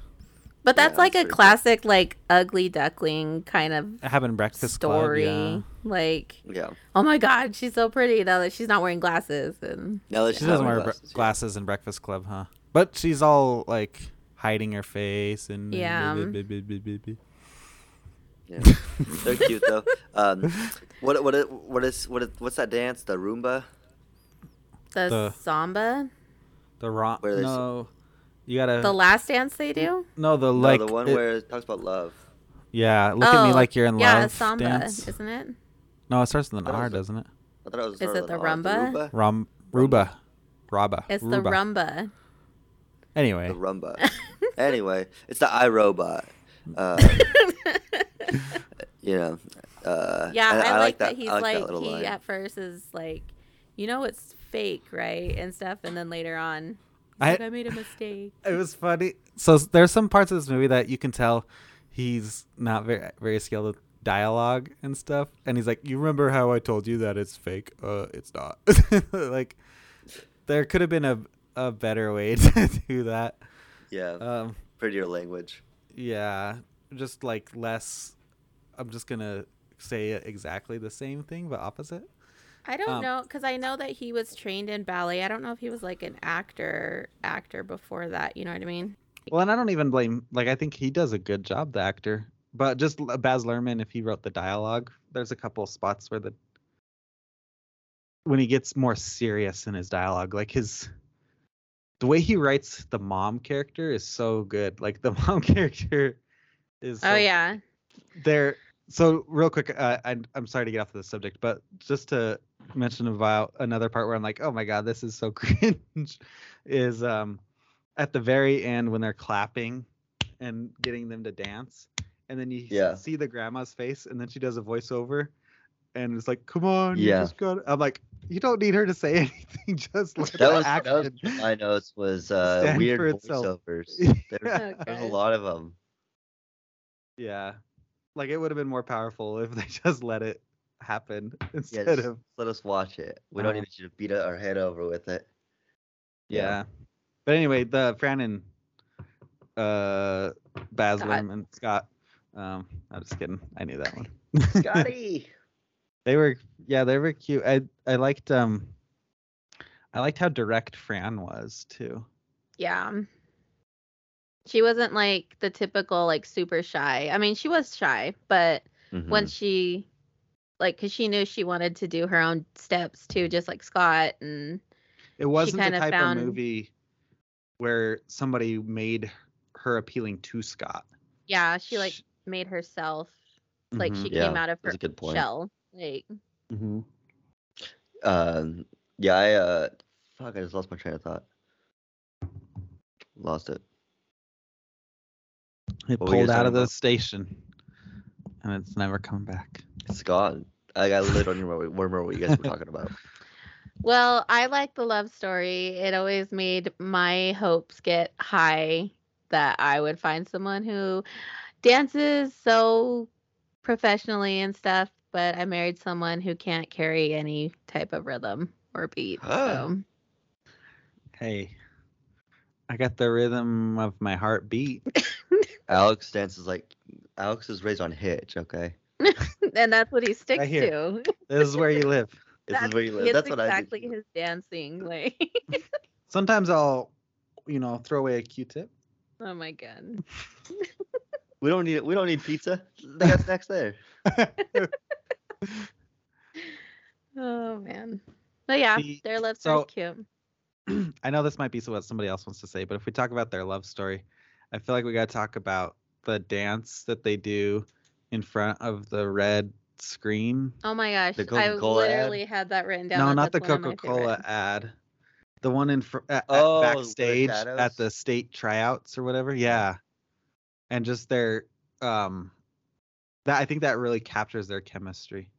But that's
Yeah,
like
that's
a
pretty cool.
classic, like ugly duckling kind of
It happened in Breakfast
story.
Club.
Like,
Yeah.
oh my god, she's so pretty now that she's not wearing glasses. And
Now that
She
not
doesn't wear
glasses, yeah.
glasses in Breakfast Club, huh? But she's all like hiding her face and
Yeah.
Yeah. They're cute though. Um, what what is, what is what is what's that dance? The Roomba?
the,
The-
samba,
The rock.
Where they
No, you gotta.
the last dance they do.
no, the
No,
like.
the one
it-
where it talks about love.
Yeah, look at me
Oh,
like you're in
yeah,
love.
Yeah, samba,
dance.
isn't it?
No, it starts with an R, doesn't it?
I thought it was.
Is it the
an R.
rumba?
Roomba?
Rum, Ruba, Raba.
It's the rumba.
Anyway,
The rumba. anyway, it's the iRobot. Uh, you know. Uh,
yeah,
and
I, like that,
I
he's
like,
like,
that
he
line.
at first is like, you know, it's fake, right, and stuff, and then later on, he's
I-
like, I made a mistake.
it was funny. So there's some parts of this movie that you can tell he's not very very skilled with dialogue and stuff. And he's like, "You remember how I told you that it's fake? Uh, it's not." like, there could have been a a better way to do that.
yeah,
Um,
prettier language.
yeah, just like less. I'm just gonna say exactly the same thing but opposite.
I don't
Um,
know because I know that he was trained in ballet. I don't know if he was like an actor actor before that. You know what I mean?
Well, and I don't even blame. Like, I think he does a good job, the actor. But just Baz Luhrmann, if he wrote the dialogue, there's a couple spots where the when he gets more serious in his dialogue, like his the way he writes the mom character is so good. Like the mom character is.
oh yeah.
there so real quick uh, I, i'm sorry to get off of the subject but just to mention about another part where i'm like oh my god this is so cringe is um at the very end when they're clapping and getting them to dance and then you
Yeah.
see the grandma's face and then she does a voiceover and it's like come on you
Yeah.
just got i'm like you don't need her to say anything just let
That
the
was, that was my notes was uh, weird
for itself.
voiceovers. There's,
Yeah.
there's a lot of them.
yeah like it would have been more powerful if they just let it happen instead
just
of
let us watch it. We don't
Uh-huh.
need you to beat our head over with it.
Yeah. But anyway, the Fran and uh Baz
Scott.
Luhrmann, Scott. Um, I'm just kidding. I knew that one.
Scotty.
they were yeah, they were cute. I I liked um I liked how direct Fran was too.
Yeah. She wasn't like the typical like super shy. I mean, she was shy, but
Mhm.
once she like cuz she knew she wanted to do her own steps too just like Scott and
It wasn't the type
found-
of movie where somebody made her appealing to Scott.
yeah, she like
Sh-
made herself like
Mhm.
she
Yeah,
came out of her
a good point.
shell. Like
Mm-hmm.
Um, yeah, I uh, fuck, I just lost my train of thought. Lost it.
It
What
pulled out of the
about?
station, and it's never come back.
It's gone. I got literally don't remember, remember what you guys were talking about.
Well, I like the love story. It always made my hopes get high that I would find someone who dances so professionally and stuff, but I married someone who can't carry any type of rhythm or beat. So
Hey, I got the rhythm of my heartbeat.
Alex dances like Alex is raised on Hitch. Okay,
and that's what he sticks
here.
to.
this is where you live.
this is
That's
where you live. That's what
exactly
I do.
his dancing. Like
Sometimes I'll, you know, throw away a Q-tip.
oh my god.
We don't need we don't need pizza. They got snacks there.
Oh man. But yeah,
The-
their love
so-
cute.
I know this might be what somebody else wants to say, but if we talk about their love story, I feel like we got to talk about the dance that they do in front of the red screen.
Oh my gosh,
The
I
Coca-Cola ad?
literally had that written down.
no,
that
not the
that's one of my
Coca Cola ad. The one in fr- at, at
Oh, the
backstage at the state tryouts or whatever. Yeah, and just their um, that I think that really captures their chemistry.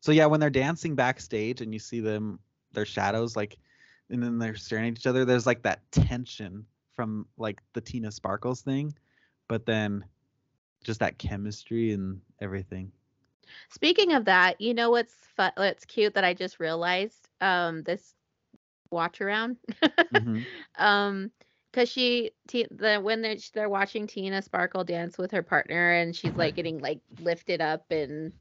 So yeah, when they're dancing backstage and you see them, their shadows like, and then they're staring at each other. There's like that tension from like the Tina Sparkles thing, but then just that chemistry and everything.
Speaking of that, you know what's what's cute that I just realized? Um, this watch around.
Mhm.
um, because she T- the when they're they're watching Tina Sparkle dance with her partner and she's like getting like lifted up and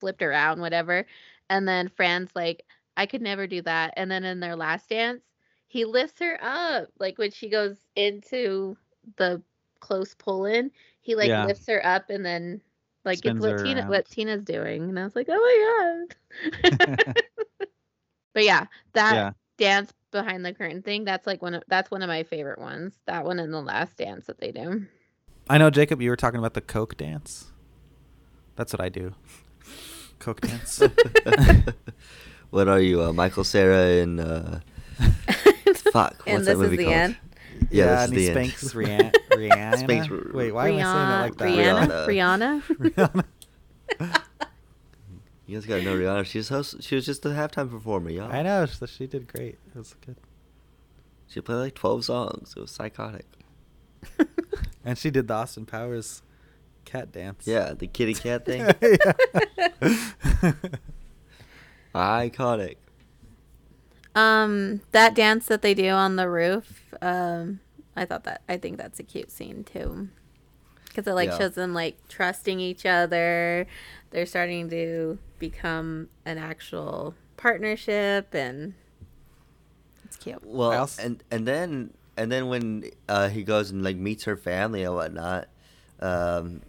flipped around, whatever. And then Fran's like, I could never do that. And then in their last dance, he lifts her up. Like when she goes into the close pull in, he like
Yeah.
lifts her up and then like it's what Tina
around.
what Tina's doing. And I was like, oh my god. but yeah, that
yeah.
dance behind the curtain thing, that's like one of that's one of my favorite ones. That one and the last dance that they do.
I know, Jacob, you were talking about the Coke dance. That's what I do. Coke dance.
what are you, uh, Michael Cera and uh, fuck?
And
what's
this
that
is
movie
the
called?
end?
Yeah, this
and
is
he
the end.
spanks Rihanna. Rihanna.
Spanks R-
Wait, why am I saying it like that?
Rihanna,
Rihanna.
Rihanna.
Rihanna.
You guys gotta know Rihanna. She's host, she was just a halftime performer, y'all.
I know. So she did great. It was good.
She played like twelve songs. It was psychotic.
And she did the Austin Powers cat dance.
Yeah, the kitty cat thing.
Yeah.
Iconic.
Um, that dance that they do on the roof, um, I thought that I think that's a cute scene too, because it like
Yeah.
shows them like trusting each other. They're starting to become an actual partnership, and it's cute.
Well,
also-
and and then and then when uh, he goes and like meets her family and whatnot, um,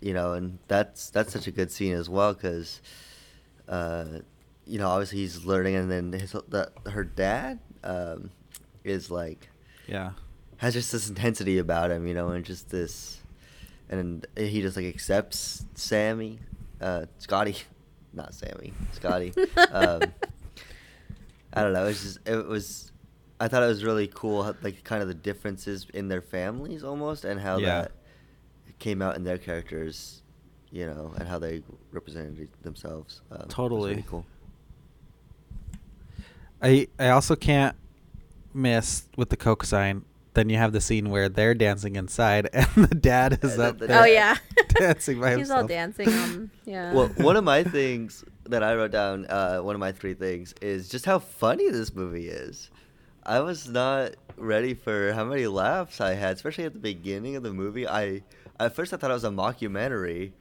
you know, and that's that's such a good scene as well because, uh, you know, obviously he's learning, and then his the, her dad um, is like
yeah.
has just this intensity about him, you know, and just this, and he just like accepts Sammy, uh, Scotty, not Sammy, Scotty. um, I don't know. It's just it was. I thought it was really cool, like kind of the differences in their families almost, and how
Yeah.
that came out in their characters, you know, and how they represented themselves. Um,
Totally.
really cool.
I I also can't miss with the Coke sign. Then you have the scene where they're dancing inside, and the dad is
Yeah,
up
the-
there.
Oh yeah,
dancing by
He's all dancing on. Yeah.
Well, one of my things that I wrote down, uh, one of my three things, is just how funny this movie is. I was not ready for how many laughs I had, especially at the beginning of the movie. I at first I thought it was a mockumentary.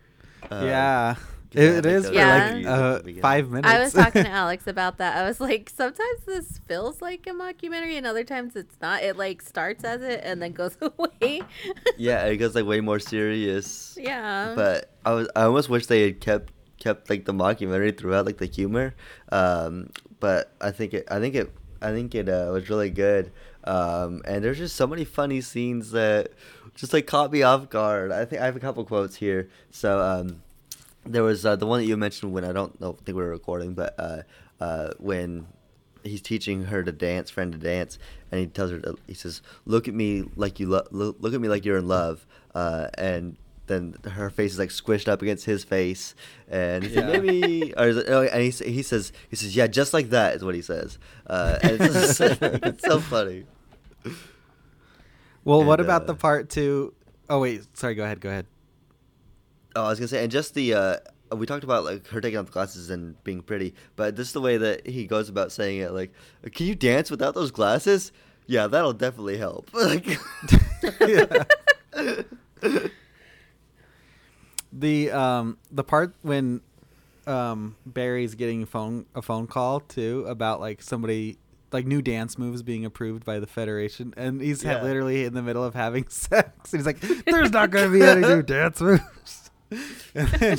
uh,
yeah,
'cause
it,
they
it
had, like,
for
Yeah.
like uh, five minutes.
I was talking to Alex about that. I was like, sometimes this feels like a mockumentary, and other times it's not. It like starts as it and then goes away.
Yeah, it goes like way more serious.
yeah.
But I was I almost wish they had kept kept like the mockumentary throughout, like the humor. Um, but I think it I think it I think it uh, was really good. Um, and there's just so many funny scenes that just like caught me off guard. I think I have a couple quotes here. So um, there was uh, the one that you mentioned when I don't know think we were recording, but uh, uh, when he's teaching her to dance, friend to dance, and he tells her to, he says, "Look at me like you lo- look, look at me like you're in love," uh, and then her face is like squished up against his face, and he said,
Yeah.
maybe, or is it, oh, and he, he says, he says, yeah, just like that is what he says, uh, and it's, just, it's so funny.
well, what about
uh,
the part two? Oh wait, sorry. Go ahead. Go ahead.
Oh, I was gonna say, and just the uh, we talked about like her taking off the glasses and being pretty, but this is the way that he goes about saying it. Like, can you dance without those glasses? Yeah, that'll definitely help. like,
the um the part when um Barry's getting a phone a phone call too about like somebody like new dance moves being approved by the federation and he's
Yeah.
literally in the middle of having sex and he's like there's not going to be any new dance moves and then,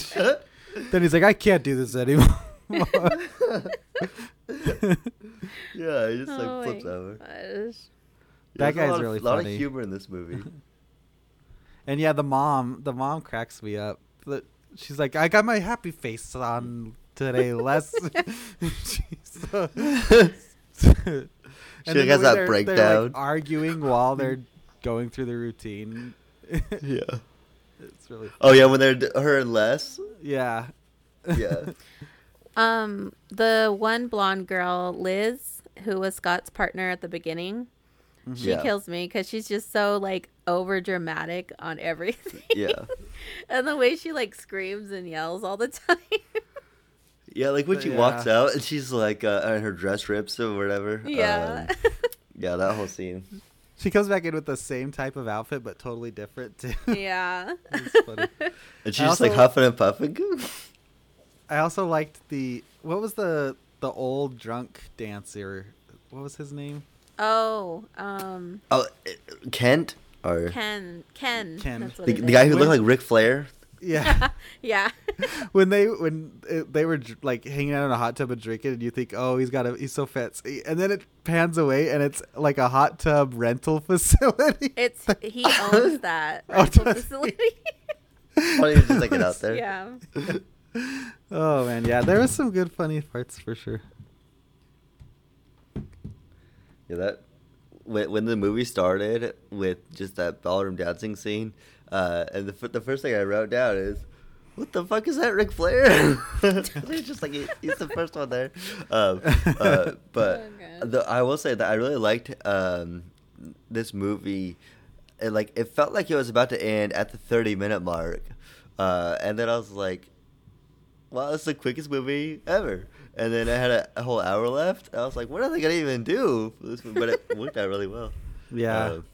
then he's like I can't do this anymore
Yeah, he just like
Oh
flips
my
over.
gosh.
That
there's a
guy's
really of-
really
lot of humor in this movie.
And yeah, the mom, the mom cracks me up. The- She's like, I got my happy face on today, Les. She's so- And
She
then
has that
they're- they're,
breakdown.
like, arguing while they're going through the routine.
yeah.
It's really
Oh yeah, when they're d- her and Les.
yeah.
Yeah.
Um, the one blonde girl, Liz, who was Scott's partner at the beginning, she
Yeah.
kills me because she's just so like over dramatic on everything.
Yeah.
and the way she like screams and yells all the time.
Yeah, like when she
Yeah.
walks out and she's like, uh, and her dress rips or whatever.
yeah.
Um, yeah, that whole scene.
She comes back in with the same type of outfit but totally different too.
yeah.
It's funny.
And she's
I
just like huffing and puffing.
I also liked the what was the the old drunk dancer? What was his name?
Oh, um,
oh, Kent or
Ken. Ken.
Ken.
That's what
the,
it
the guy
is.
who looked like Ric Flair.
Yeah.
yeah.
when they when uh, they were dr- like hanging out in a hot tub and drinking, and you think, oh, he's got a he's so fancy, and then it pans away, and it's like a hot tub rental facility.
It's he owns that
Oh,
rental
does he?
facility.
Why don't you just like it out there?
yeah.
oh man, yeah, there was some good funny parts for sure.
Yeah, that when when the movie started with just that ballroom dancing scene, uh, and the f- the first thing I wrote down is, "What the fuck is that, Ric Flair?" it's just like he, he's the first one there. Um, uh, but
Okay.
the, I will say that I really liked um, this movie. It, like it felt like it was about to end at the thirty minute mark, uh, and then I was like, wow, it's the quickest movie ever. And then I had a, a whole hour left. I was like, what are they gonna even do? for this movie? But it worked out really well.
Yeah.
Um,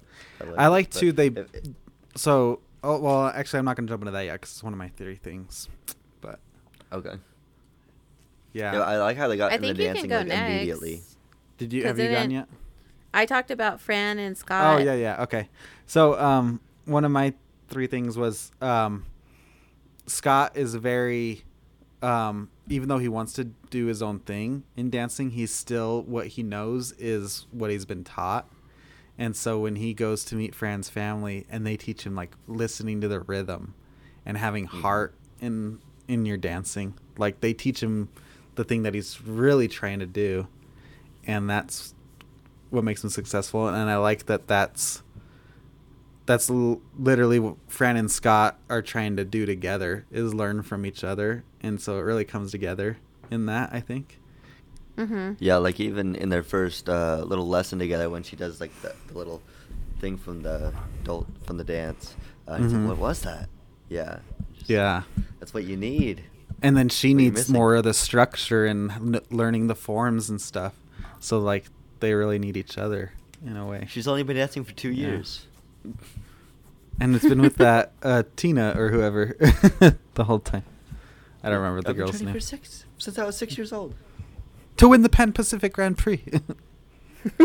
liked
I like
but
too. They
if- if-
so oh well, actually, I'm not gonna jump into that yet because it's one of my theory things. But
okay.
yeah,
Yeah, I like how they got
I
into
think you can
dancing
go
like,
next.
immediately.
did you have you
it
gone yet?
I talked about Fran and Scott.
Oh yeah, yeah. Okay. So um, one of my three things was um, Scott is very, um, even though he wants to do his own thing in dancing, he's still what he knows is what he's been taught. And so when he goes to meet Fran's family and they teach him like listening to the rhythm and having heart in in your dancing, like they teach him the thing that he's really trying to do, and that's what makes him successful. And I like that that's that's l- literally what Fran and Scott are trying to do together is learn from each other, and so it really comes together in that. I think.
Mm-hmm.
Yeah, like even in their first uh, little lesson together, when she does like the, the little thing from the adult from the dance, uh, he's
Mhm.
like, "What was that?" Yeah. Just-
Yeah.
That's what you need.
And then she
What
needs more of the structure and n- learning the forms and stuff. So like they really need each other in a way.
She's only been dancing for two
Yeah.
years.
and it's been with that uh, Tina or whoever the whole time. I don't remember the
I've been
girl's
training
name.
For six, since I was six years old.
To win the Pan Pacific Grand Prix.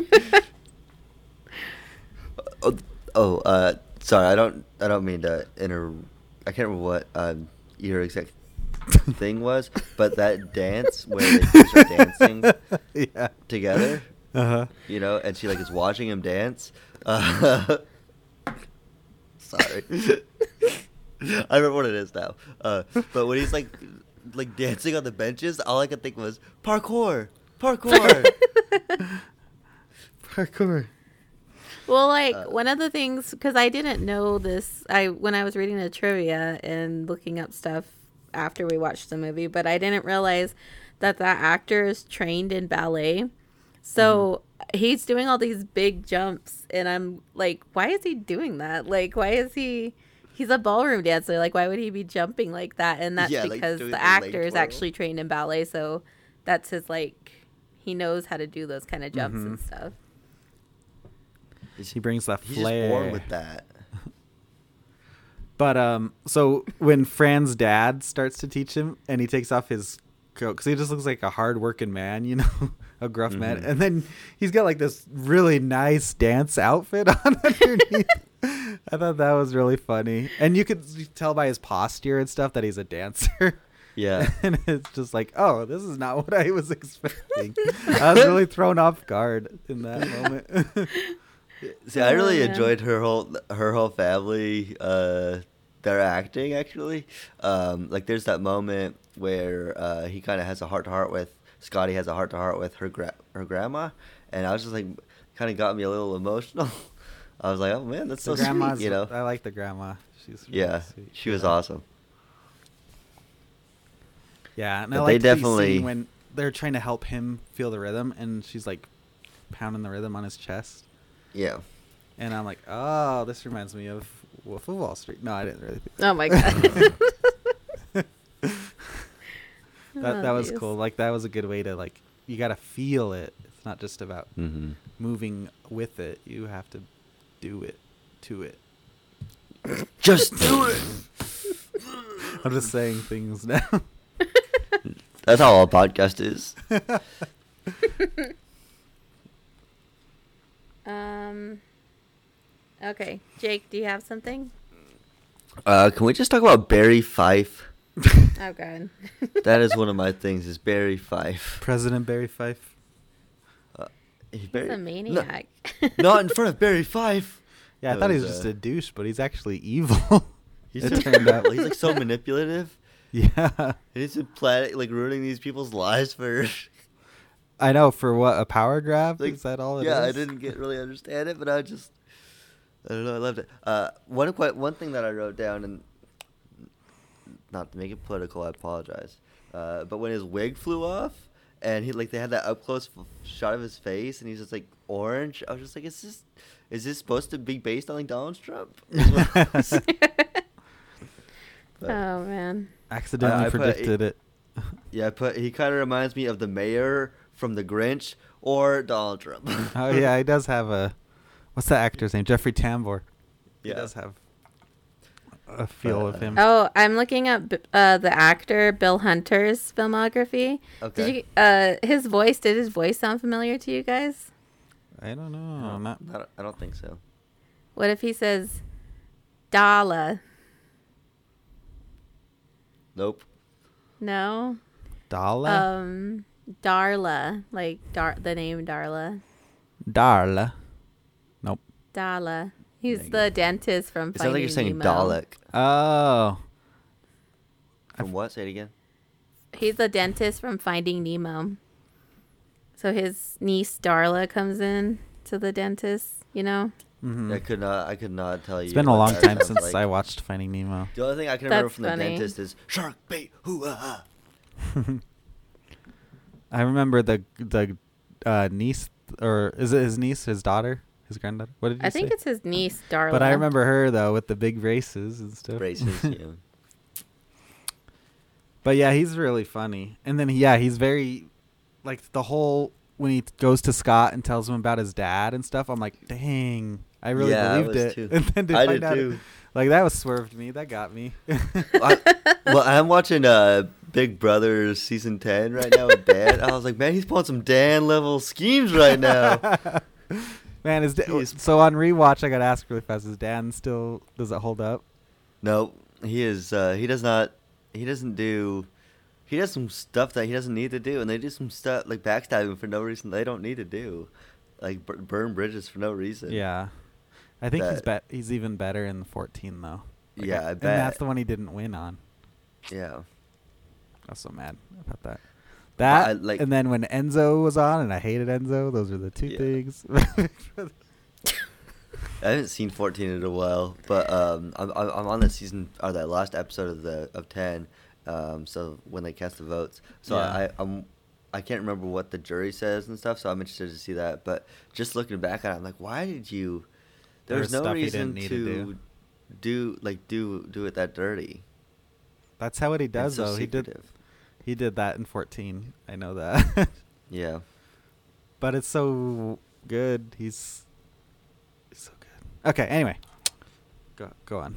Oh, oh uh, sorry. I don't. I don't mean to inter. I can't remember what um, your exact thing was, but that dance where they first are dancing
yeah.
together,
Uh huh.
you know, and she like is watching him dance. Uh, sorry. I remember what it is now. Uh, but when he's like, like dancing on the benches, all I could think was parkour, parkour.
Parkour.
Well, like
Uh,
one of the things because I didn't know this, I when I was reading the trivia and looking up stuff after we watched the movie, but I didn't realize that that actor is trained in ballet. So he's doing all these big jumps, and I'm like, why is he doing that? Like, why is he? He's a ballroom dancer. Like, why would he be jumping like that? And that's
Yeah,
because
doing
the
the
actor is actually trained in ballet, so that's his like. He knows how to do those kind of jumps and
Mhm.
stuff.
He brings that
He's just born
flair.
with that.
But um, so when Fran's dad starts to teach him, and he takes off his coat because he just looks like a hard-working man, you know, a gruff man,
Mhm.
and then he's got like this really nice dance outfit on underneath. I thought that was really funny, and you could tell by his posture and stuff that he's a dancer.
Yeah.
and it's just like, oh, this is not what I was expecting. I was really thrown off guard in that moment.
See, I really
Oh, man.
enjoyed her whole her whole family. Uh, their acting actually. Um, like there's that moment where uh, he kind of has a heart to heart with Scotty has a heart to heart with her gra- her grandma, and I was just like, kind of got me a little emotional. I was like, oh man, that's so
the grandma's,
sweet, you know.
I like the grandma. She's really
yeah,
sweet.
she was
Yeah.
awesome.
Yeah, and
But
I
they
like
definitely-
when they're trying to help him feel the rhythm, and she's like pounding the rhythm on his chest,
Yeah.
and I'm like, oh, this reminds me of Wolf of Wall Street. No, I didn't really. Think
Oh my god.
that
Oh,
that was
geez.
cool. Like that was a good way to like you got to feel it. It's not just about
Mm-hmm.
moving with it. You have to do it to it.
Just do it.
I'm just saying things now.
That's how a podcast is.
um. Okay, Jake, do you have something?
Uh, can we just talk about Barry Fife?
Oh god.
That is one of my things. Is Barry Fife?
President Barry Fife.
Uh, he
He's
Barry-
a
no-
maniac.
not in front of Barry Fife.
Yeah, I
That
thought he was
was,
just
uh,
a douche, but he's actually evil.
He's
it
so
turned out.
He's like so manipulative.
yeah.
He's been planning, like ruining these people's lives for.
I know for what a power grab
Like,
is that all it is?
yeah, I didn't get really understand it, but I just, I don't know, I loved it. Uh, one quite one thing that I wrote down, and not to make it political, I apologize. Uh, but when his wig flew off, and he like they had that up close f- shot of his face, and he's just like orange. I was just like, is this, is this supposed to be based on like Donald Trump? Is what I was- But-
oh man.
Accidentally
I put
predicted it.
Yeah, I put he kind of reminds me of the mayor from The Grinch or Donald Trump.
oh yeah, he does have a. What's that actor's name? Jeffrey Tambor. He
Yeah.
does have a feel of him.
Oh, I'm looking up uh, the actor Bill Hunter's filmography.
Okay.
Did you? Uh, his voice. Did his voice sound familiar to you guys?
I don't know.
No,
not
I don't, I don't think so.
What if he says, "Dala"?
Nope.
No.
Dala.
Um, Darla, like Dar, the name Darla.
Darla. Nope.
Dala. He's
There you
the dentist from
It sounds like you're saying
Nemo.
Dalek.
Oh.
From what? Say it again.
He's the dentist from Finding Nemo. So his niece Darla comes in to the dentist. You know.
hmm
I could not. I could not tell you.
It's been a long time
sounds
since
like.
I watched Finding Nemo.
The only thing I can remember
That's
from
funny.
the dentist is shark bait. Hoo ah.
I remember the the uh, niece, or is it his niece, his daughter, his granddaughter? What did you
I
say?
think it's his niece Darla.
But I remember her though with the big braces and stuff.
Braces. yeah.
But yeah, he's really funny. And then yeah, he's very like the whole when he goes to Scott and tells him about his dad and stuff. I'm like, dang, I really
Yeah, I
believed
was
it.
too.
And then to
I
find
did
out,
too.
like that was swerved me. That got me.
I, well, I'm watching uh, Big Brother season ten right now with Dan. I was like, man, he's pulling some Dan level schemes right now.
Man, is da-
He's-
so on rewatch? I got to ask really fast. Is Dan still? Does it hold up?
No, he is. Uh, he does not. He doesn't do. He does some stuff that he doesn't need to do, and they do some stuff like backstabbing for no reason they don't need to do, like bur- burn bridges for no reason.
Yeah, I think he's
That-
bet. He's even better in the 14 though. Like,
Yeah, I
And that's the one he didn't win on.
Yeah.
I was so mad about that. That
I like-
and then when Enzo was on, and I hated Enzo. Those are the two
Yeah.
things.
I haven't seen 14 in a while, but um, I'm I'm I'm on the season or that last episode of the of 10. Um, so when they cast the votes, so
Yeah.
I I'm I can't remember what the jury says and stuff. So I'm interested to see that. But just looking back at it, I'm like, why did you?
There
There's
was
no reason to,
to do.
do like do do it that dirty.
that's how what he does
so
though. He did. He did that in 14. I know that.
Yeah.
but it's so good. He's, he's so good. Okay. Anyway, go go on.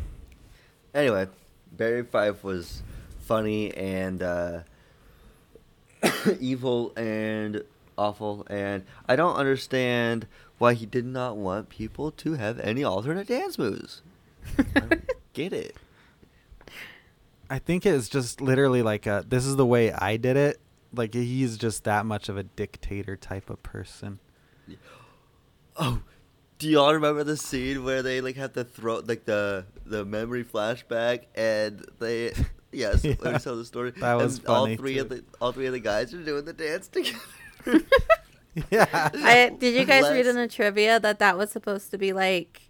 Anyway, Barry Fife was funny and uh, evil and awful, and I don't understand why he did not want people to have any alternate dance moves. I don't get it.
I think it's just literally like a, this is the way I did it. Like he's just that much of a dictator type of person.
Oh, do y'all remember the scene where they like have to throw like the the memory flashback and they yes let me tell the story.
That was
and all
funny,
three of the all three of the guys are doing the dance together.
yeah.
I, did you guys read in the trivia that that was supposed to be like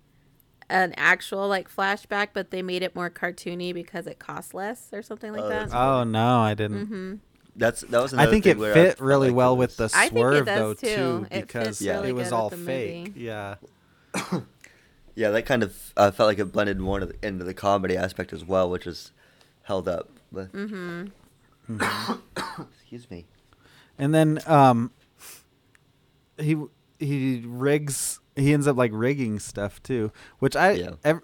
an actual like flashback, but they made it more cartoony because it cost less or something like
Oh,
that?
Oh no, I didn't.
Mm-hmm.
That's that was.
I think
thing
it
where I
fit
felt
really
like
well with the
I think it
swerve though
too.
too,
It fits
because
really
it was all
the
fake.
movie.
Yeah.
Yeah, that kind of uh, felt like it blended more into the, into the comedy aspect as well, which is held up. But
Mm-hmm.
excuse me.
And then um he he rigs he ends up like rigging stuff too, which I
Yeah.
ev-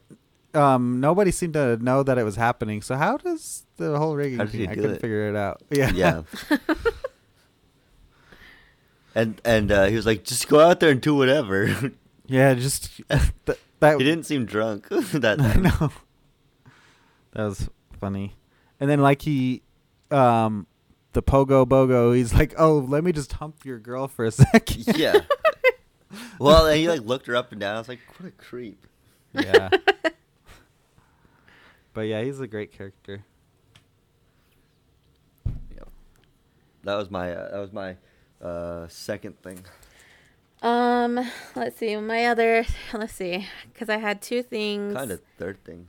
um nobody seemed to know that it was happening. So how does the whole rigging
How did
thing? I couldn't
it?
figure it out. Yeah.
Yeah. and and uh, he was like, just go out there and do whatever.
yeah, just th- that
he didn't seem drunk that night.
know. That was funny. And then like he um the pogo bogo, he's like, "Oh, let me just hump your girl for a second.
Yeah. Well, and he like looked her up and down. I was like, what a creep.
yeah. But yeah, he's a great character.
Yeah. That was my uh, that was my uh, second thing.
Um, let's see. My other, let's see, because I had two things.
Kind of third thing.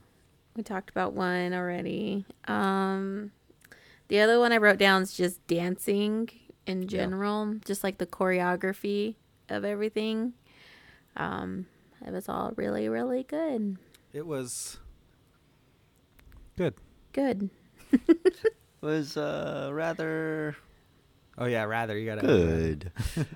We talked about one already. Um, the other one I wrote down is just dancing in general, just like the choreography of everything. Um, it was all really, really good.
It was good.
Good.
Was uh, rather
Oh yeah, rather you gotta
good.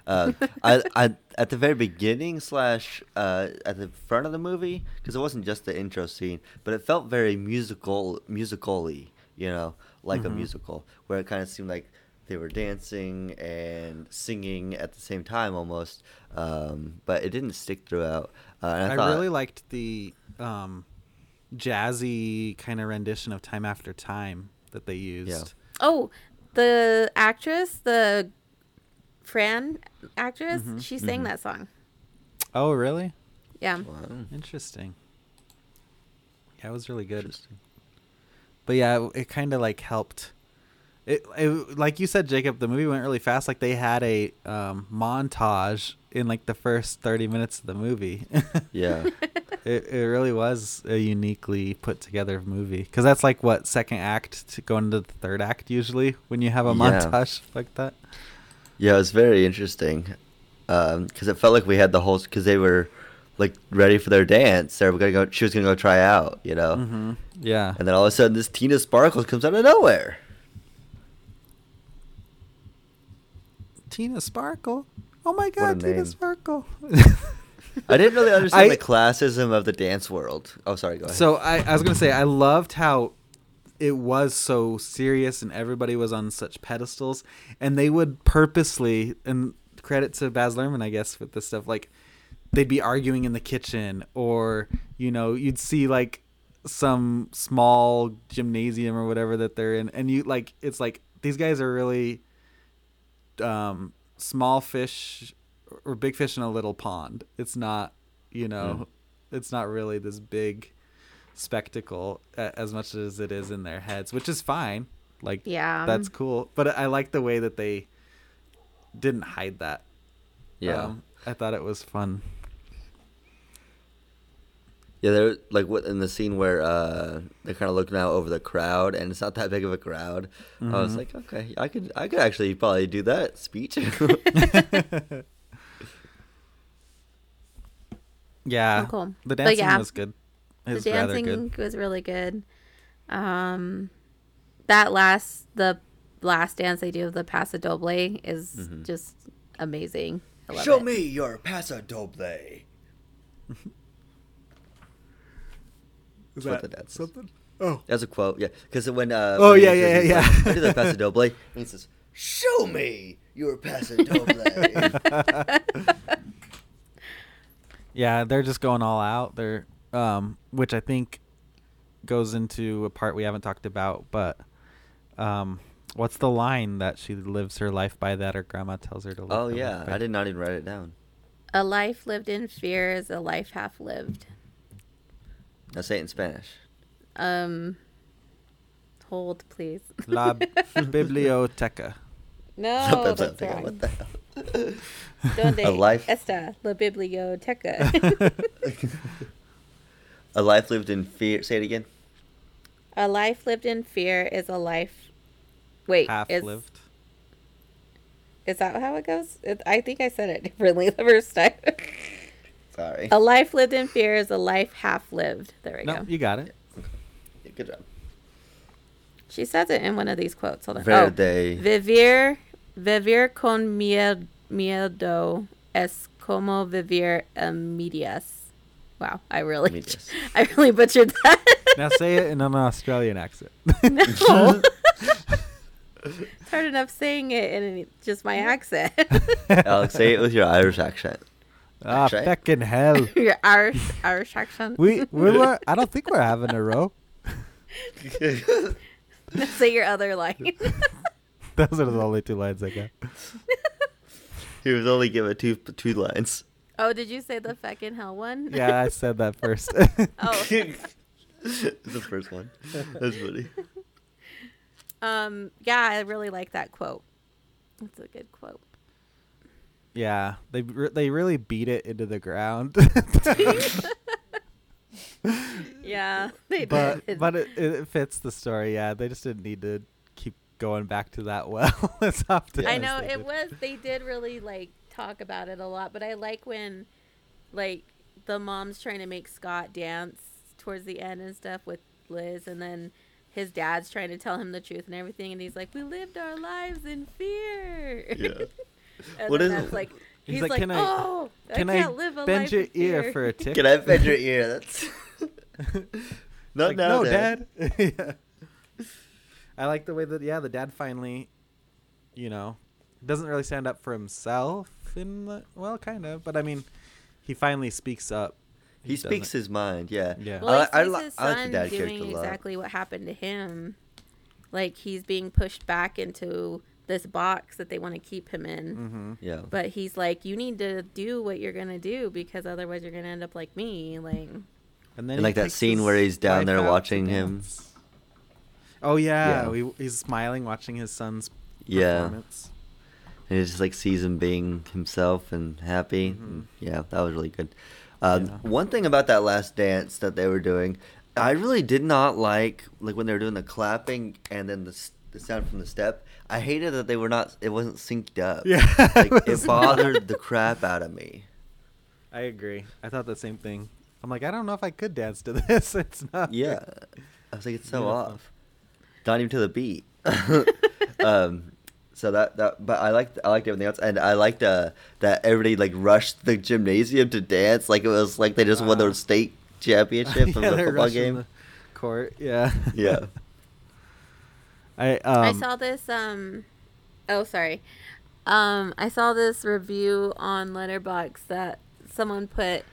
uh, I, I at the very beginning slash uh, at the front of the movie because it wasn't just the intro scene, but it felt very musical, musically. You know, like a
Mhm.
musical, where it kind of seemed like they were dancing and singing at the same time almost. Um, but it didn't stick throughout. Uh, and I,
I,
thought,
really liked the um, jazzy kind of rendition of "Time After Time" that they used.
Oh, the actress, the Fran actress,
Mhm,
she sang
mhm.
that song.
Oh, really?
Yeah.
Wow.
Interesting. Yeah, it was really good.
Interesting.
But yeah, it, it kind of like helped. It, it like you said, Jacob. The movie went really fast. Like they had a um, montage in like the first thirty minutes of the movie.
Yeah.
it it really was a uniquely put together movie because that's like what second act to go into the third act usually when you have a
Yeah.
montage like that.
Yeah, it was very interesting because it felt like we had the whole because they were like ready for their dance. They were gonna go. She was gonna go try out, you know.
Mm-hmm. Yeah.
And then all of a sudden, this Tina Sparkles comes out of nowhere.
Tina Sparkle. Oh my God, Tina
name.
Sparkle.
I didn't really understand
I-
the classism of the dance world. Oh, sorry. Go ahead.
So I, I was gonna say I loved how it was so serious and everybody was on such pedestals and they would purposely and credit to Baz Luhrmann I guess with this stuff like they'd be arguing in the kitchen or you know you'd see like some small gymnasium or whatever that they're in and you like it's like these guys are really um small fish or big fish in a little pond. It's not you know it's not really this big spectacle as much as it is in their heads which is fine. Like
Yeah.
that's cool. But i like the way that they didn't hide that.
Yeah,
Um, i thought it was fun
yeah. They're like what in the scene where uh, they're kind of looking out over the crowd, and it's not that big of a crowd. I was
Mhm.
like, okay, I could, I could actually probably do that speech.
yeah
Oh, cool.
the dancing
yeah,
was good it
the
was
dancing
good
was really good. Um, that last the last dance they do of the Paso Doble is
Mhm.
just amazing. I love
Show
it.
me your paso doble.
Is
That's what the dad says.
something oh
That's a quote, yeah. Because when uh,
Oh,
when
yeah,
he
yeah,
says he's
yeah,
like,
yeah.
I do the paso doble, and he says, "Show me your paso doble."
yeah they're just going all out they're um which i think goes into a part we haven't talked about, but um, what's the line that she lives her life by that her grandma tells her to live?
Oh yeah,
life by?
I did not even write it down.
A life lived in fear is a life half lived.
Now say it in Spanish.
Um, hold, please.
La biblioteca.
no, that's
What
wrong.
the hell?
Donde
A life-
está la biblioteca?
A life lived in fear. Say it again.
a life lived in fear is a life. Wait,
Half
is,
lived.
is that how it goes? I think I said it differently the first time.
Sorry.
a life lived in fear is a life half lived. There we
No,
go.
you got it.
Good job.
She says it in one of these quotes. Hold on.
Oh, Verde.
Oh, vivir, vivir con miedo es como vivir a medias. Wow, I really,
Medias.
I really butchered that.
Now say it in an Australian accent.
no. it's hard enough saying it in just my accent.
Alex, say it with your Irish accent.
Ah,
Actually-
feckin' hell.
Your Irish, Irish accent.
We we were. I don't think we're having a row.
Say your other line.
Those are the only two lines I got.
he was only given two two lines.
oh, did you say the feckin' hell one?
Yeah, I said that first.
Oh.
the first one. That's funny.
Um. Yeah, I really like that quote. That's a good quote.
Yeah, they re- they really beat it into the ground.
Yeah, they
but
did.
but it, it fits the story. Yeah, they just didn't need to keep going back to that well as often.
I
as
know it
did.
was. They did really like talk about it a lot, but I like when, like, the mom's trying to make Scott dance towards the end and stuff with Liz, and then his dad's trying to tell him the truth and everything, and he's like, "We lived our lives in fear."
Yeah.
and
What
then
is-
that's like.
He's
He's,
like,
like,
"Can I-
oh,
Can
I
I,
can't live a
bend
life
your
in
ear
fear."
for a tick?
Can I bend your ear? That's not
like,
now,
no,
Dad.
Dad. yeah. I like the way that yeah, the dad finally, you know, doesn't really stand up for himself in the well, kind of, but I mean, he finally speaks up.
He speaks his mind. Yeah.
Yeah.
Well,
I,
he
I,
sees
li-
his
I like the
son
dad character
doing
a lot.
exactly what happened to him. Like he's being pushed back into this box that they want to keep him in.
Mm-hmm.
Yeah.
But he's like, you need to do what you're gonna do because otherwise you're gonna end up like me. Like,
And then
And like that scene where he's down there watching him.
Oh yeah,
Yeah.
We, he's smiling watching his son's
Yeah.
performance.
And he just like sees him being himself and happy.
Mhm.
Yeah, that was really good. Um,
Yeah.
One thing about that last dance that they were doing, I really did not like like when they were doing the clapping and then the the sound from the step. I hated that they were not. It wasn't synced up.
Yeah,
like
it
it bothered
not.
the crap out of me.
I agree. I thought the same thing. I'm like, I don't know if I could dance to this. It's not.
Yeah, I was like, it's so
Beautiful.
off. Not even to the beat. um, so that that, but I liked I liked everything else, and I liked uh, that everybody like rushed the gymnasium to dance, like it was like they just won
Wow.
the state championship of
yeah,
the
they're
football game.
the court. Yeah.
Yeah.
I um,
I saw this. Um, oh, sorry. Um, I saw this review on Letterboxd that someone put,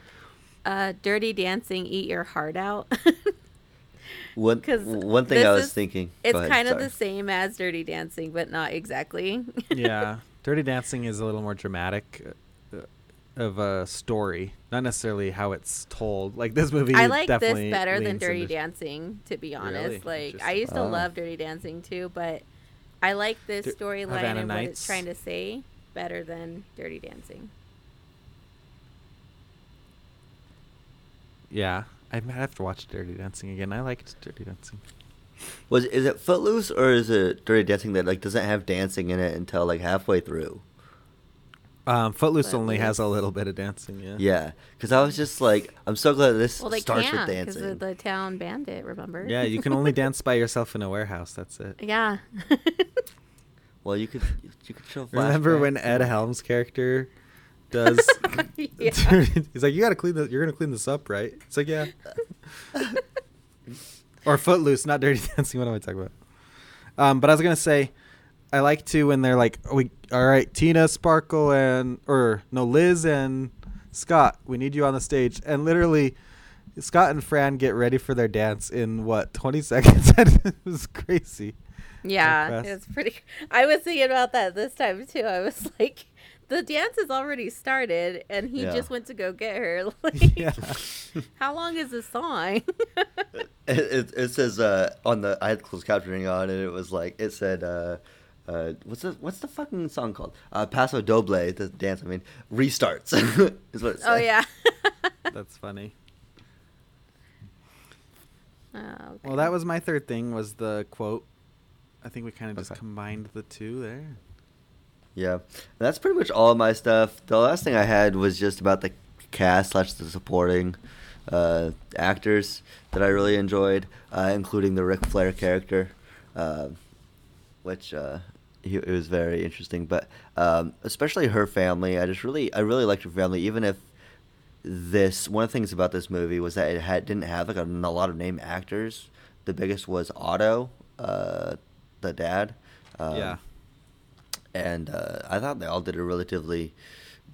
uh, "Dirty Dancing, eat your heart out."
One
'Cause
one thing I was
is-
thinking.
it's
ahead,
kind of the same as Dirty Dancing, but not exactly.
yeah, Dirty Dancing is a little more dramatic of a story, not necessarily how it's told. Like this movie,
I like this better than Dirty Dancing, to be honest.
Really?
Like I used to
Oh.
love Dirty Dancing too, but I like this storyline
Havana
and what it's trying to say better than Dirty Dancing.
Yeah, I might have to watch Dirty Dancing again. I liked Dirty Dancing.
Was is it Footloose or is it Dirty Dancing that like doesn't have dancing in it until like halfway through?
Um, Footloose only has a little bit of dancing. Yeah.
Yeah, because I was just like, I'm so glad this
Well, they
starts
can't
with
because
dancing.
of the town bandit. Remember?
Yeah, you can only dance by yourself in a warehouse. That's it.
Yeah.
Well, you could you could show.
Remember when Ed Helms' character does?
Yeah.
He's like, "You got to clean this. You're gonna clean this up, right?" It's like, "Yeah." or Footloose, not Dirty Dancing. What am I talking about? Um, but I was gonna say, I like to when they're like, "We all right, Tina, Sparkle, and or no, Liz and Scott. We need you on the stage." And literally, Scott and Fran get ready for their dance in what 20 seconds. it was crazy.
Yeah,
fast.
it's pretty. I was thinking about that this time too. I was like, the dance has already started, and he
Yeah.
just went to go get her. Like,
Yeah.
how long is the song?
It, it, it says uh, on the I had closed captioning on, and it was like it said, uh, uh, "What's the what's the fucking song called?" Uh, Paso Doble, the dance. I mean, restarts is what it said.
oh yeah.
That's funny.
Oh, okay.
Well, that was my third thing was the quote. I think we kind of just
Okay.
combined the two there.
Yeah, that's pretty much all of my stuff. The last thing I had was just about the cast slash the supporting uh, actors that I really enjoyed, uh, including the Ric Flair character, uh, which uh, he, it was very interesting. But um, especially her family, I just really, I really liked her family, even if this one of the things about this movie was that it had didn't have like a, a lot of name actors. The biggest was Otto, uh, the dad. Um,
yeah.
and uh, I thought they all did a relatively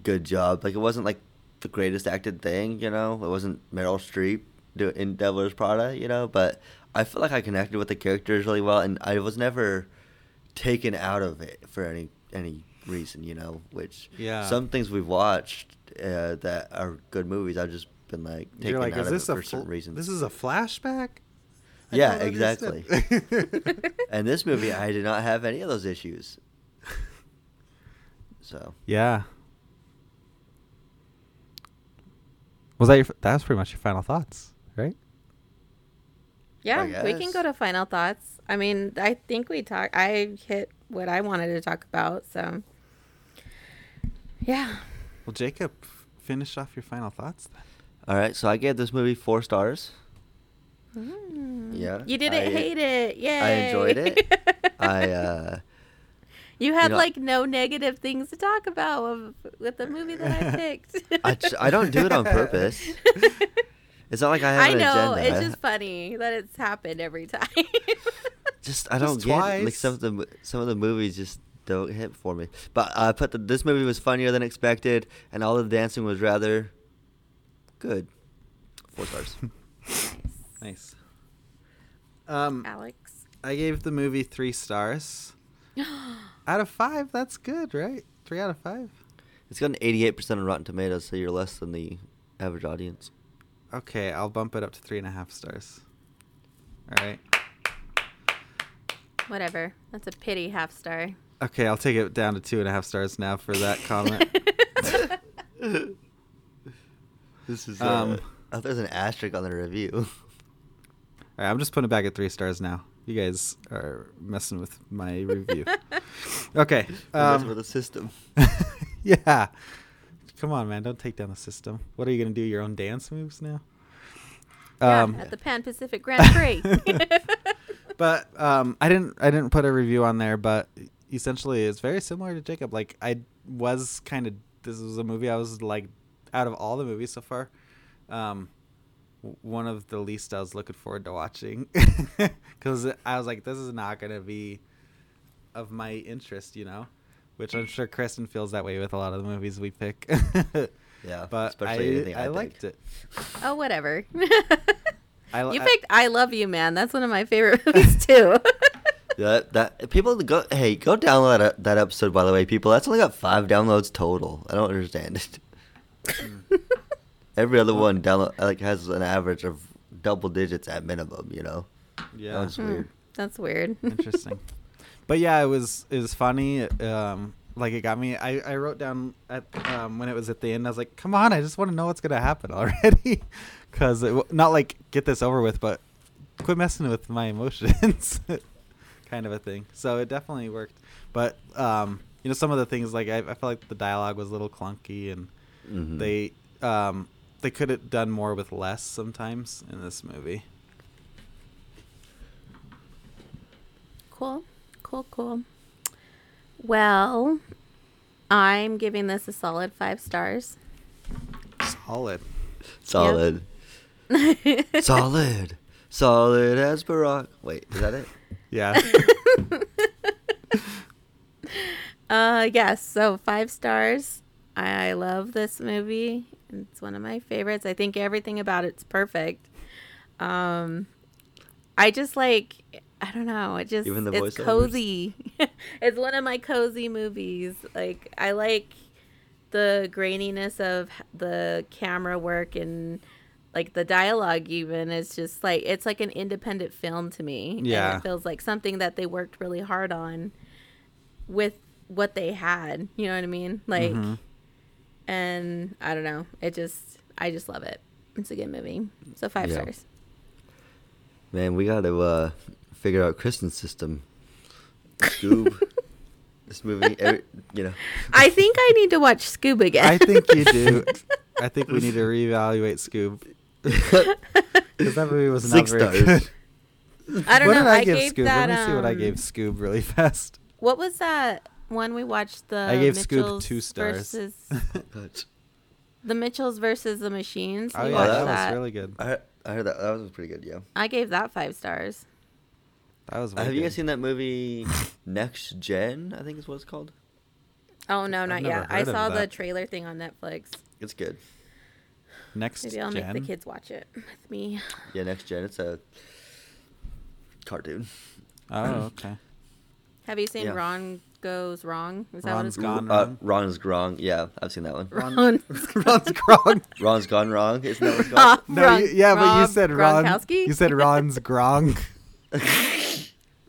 good job. Like it wasn't like the greatest acted thing, you know. It wasn't Meryl Streep do in Devil Wears Prada, you know. But I feel like I connected with the characters really well, and I was never taken out of it for any any reason, you know. Which
Yeah.
some things we've watched uh, that are good movies, I've just been like taken
You're like,
out
is
of
this
it
a
for certain
fl-
reasons.
This is a flashback. I
Yeah, exactly. and this movie, I did not have any of those issues. So.
yeah. Was that your? That was pretty much your final thoughts, right?
yeah, we can go to final thoughts. I mean, I think we talked. I hit what I wanted to talk about. So, yeah.
Well, Jacob, finish off your final thoughts then.
All right, so I gave this movie four stars.
Mm.
Yeah,
You didn't
I-
hate it. Yay.
I enjoyed it. I uh,
You had
know-
like no negative things to talk about with, with the movie that I picked.
I, ch- I don't do it on purpose. It's not like I have
I
an
know.
agenda.
It's just funny that it's happened every time.
just I don't
Just
get like some of the some of the movies just don't hit for me. But I put the, this movie was funnier than expected, and all the dancing was rather good. Four stars.
Nice. Um,
Alex.
I gave the movie three stars out of five. That's good, right? Three out of five.
it's got an 88% on Rotten Tomatoes, so you're less than the average audience.
Okay, I'll bump it up to three and a half stars. All right.
Whatever. That's a pity half star.
Okay, I'll take it down to two and a half stars now for that comment.
This is.
Um,
Uh, oh, there's an asterisk on the review.
All right, I'm just putting it back at three stars now. You guys are messing with my review. Okay.
That's
Um,
for the system.
yeah. Come on, man. Don't take down the system. What are you going to do? Your own dance moves now?
Yeah,
Um,
at the Pan Pacific Grand Prix.
but um, I didn't. I didn't put a review on there. But essentially, it's very similar to Jacob. Like I was kind of. This was a movie I was like, out of all the movies so far, um, one of the least I was looking forward to watching, because I was like, this is not gonna be of my interest, you know. Which I'm sure Kristyn feels that way with a lot of the movies we pick.
Yeah,
but
especially
I,
anything I
I liked it.
oh, whatever.
I, li-
you
I-
picked I Love You, Man. That's one of my favorite movies, too.
That that people go hey go download that, that episode by the way people that's only got five downloads total I don't understand it. Every other one download like has an average of double digits at minimum. You know.
yeah.
that's was
Hmm,
weird.
That's weird.
interesting but yeah it was it was funny um like it got me i i wrote down at um when it was at the end i was like come on i just want to know what's gonna happen already because not like get this over with but quit messing with my emotions kind of a thing so it definitely worked but um you know some of the things like i, I felt like the dialogue was a little clunky and
Mhm.
they um they could have done more with less sometimes in this movie
Cool. Cool, cool. Well, I'm giving this a solid five stars.
solid
solid, solid, solid as Barack. Wait, is that it?
yeah
Uh, yes. So five stars. I love this movie. It's one of my favorites. I think everything about it's perfect. Um, I just like I don't know. It just
Even the
it's cozy. it's one of my cozy movies. Like I like the graininess of the camera work and like the dialogue even is just like it's like an independent film to me. And
Yeah.
it feels like something that they worked really hard on with what they had. You know what I mean? Like
Mhm.
and I don't know. It just I just love it. It's a good movie. So five
Yeah.
stars.
Man, we got to uh, figure out Kristyn's system. Scoob. this movie, every, you know.
I think I need to watch Scoob again.
I think you do. I think we need to reevaluate Scoob because that movie was
Six
not very
stars.
good.
I don't
what
know.
did I,
I
give
gave
Scoob?
that,
Let me see what I
um,
gave Scoob really fast.
What was that one we watched? The
I gave Scoob two stars.
Versus, the Mitchells versus the Machines.
Oh
We
yeah, that,
that.
was really good.
I, I heard that. That was pretty good, yeah.
I gave that five stars.
That was. Really
have you guys seen that movie Next Gen? I think is what it's called.
Oh no, not yet. I saw the
that.
trailer thing on Netflix.
It's good.
Next gen.
Maybe I'll
gen?
make the kids watch it with me.
Yeah, Next Gen. It's a cartoon.
Oh, okay.
Have you seen
Yeah.
Ron Goes Wrong? Is that what
Ron's
it's called?
Gone
Uh,
Wrong.
Ron's Wrong. Yeah, I've seen that one.
Ron.
Ron's Gron.
Ron's Gone Wrong. Isn't that what it's called?
No,
Ron-
you, yeah, but you said Ron.
Gronkowski?
You said Ron's Gronk.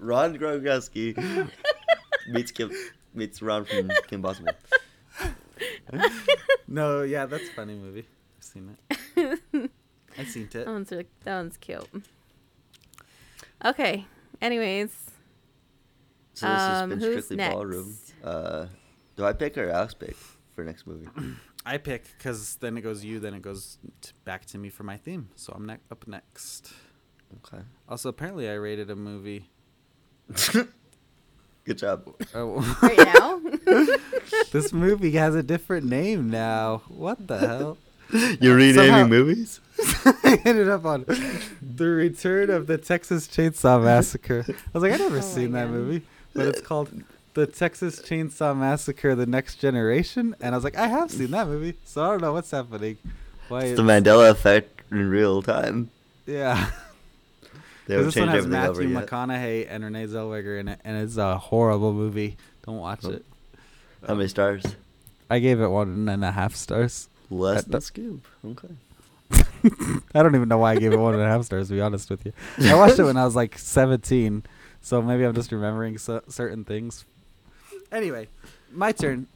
Ron Gronkowski meets Kim meets Ron from Kim Possible.
No, yeah, that's a funny movie. I've seen it. I've seen it.
That one's really, that one's cute. Okay. Anyways,
So this has
Um,
been
who's
strictly ballroom.
next?
Uh, do I pick or Alex pick for next movie?
I pick because then it goes you, then it goes t- back to me for my theme. So I'm ne- up next.
Okay.
Also, apparently, I rated a movie.
Good job.
Oh,
right now.
this movie has a different name now. What the hell?
You're uh, renaming
Somehow-
movies?
I ended up on the Return of the Texas Chainsaw Massacre. I was like, I've never
Oh
seen that
God.
movie, but it's called the Texas Chainsaw Massacre: The Next Generation, and I was like, I have seen that movie, so I don't know what's happening. Why?
It's the Mandela effect in real time.
Yeah.
They
this one has Matthew. McConaughey and Renee Zellweger in it, and it's a horrible movie. Don't watch
Nope.
it.
How many stars?
I gave it one and a half stars.
Less than
th-
Scoob. Okay.
I don't even know why I gave it one and a half stars. To be honest with you, I watched it when I was like 17, so maybe I'm just remembering so- certain things. Anyway, my turn.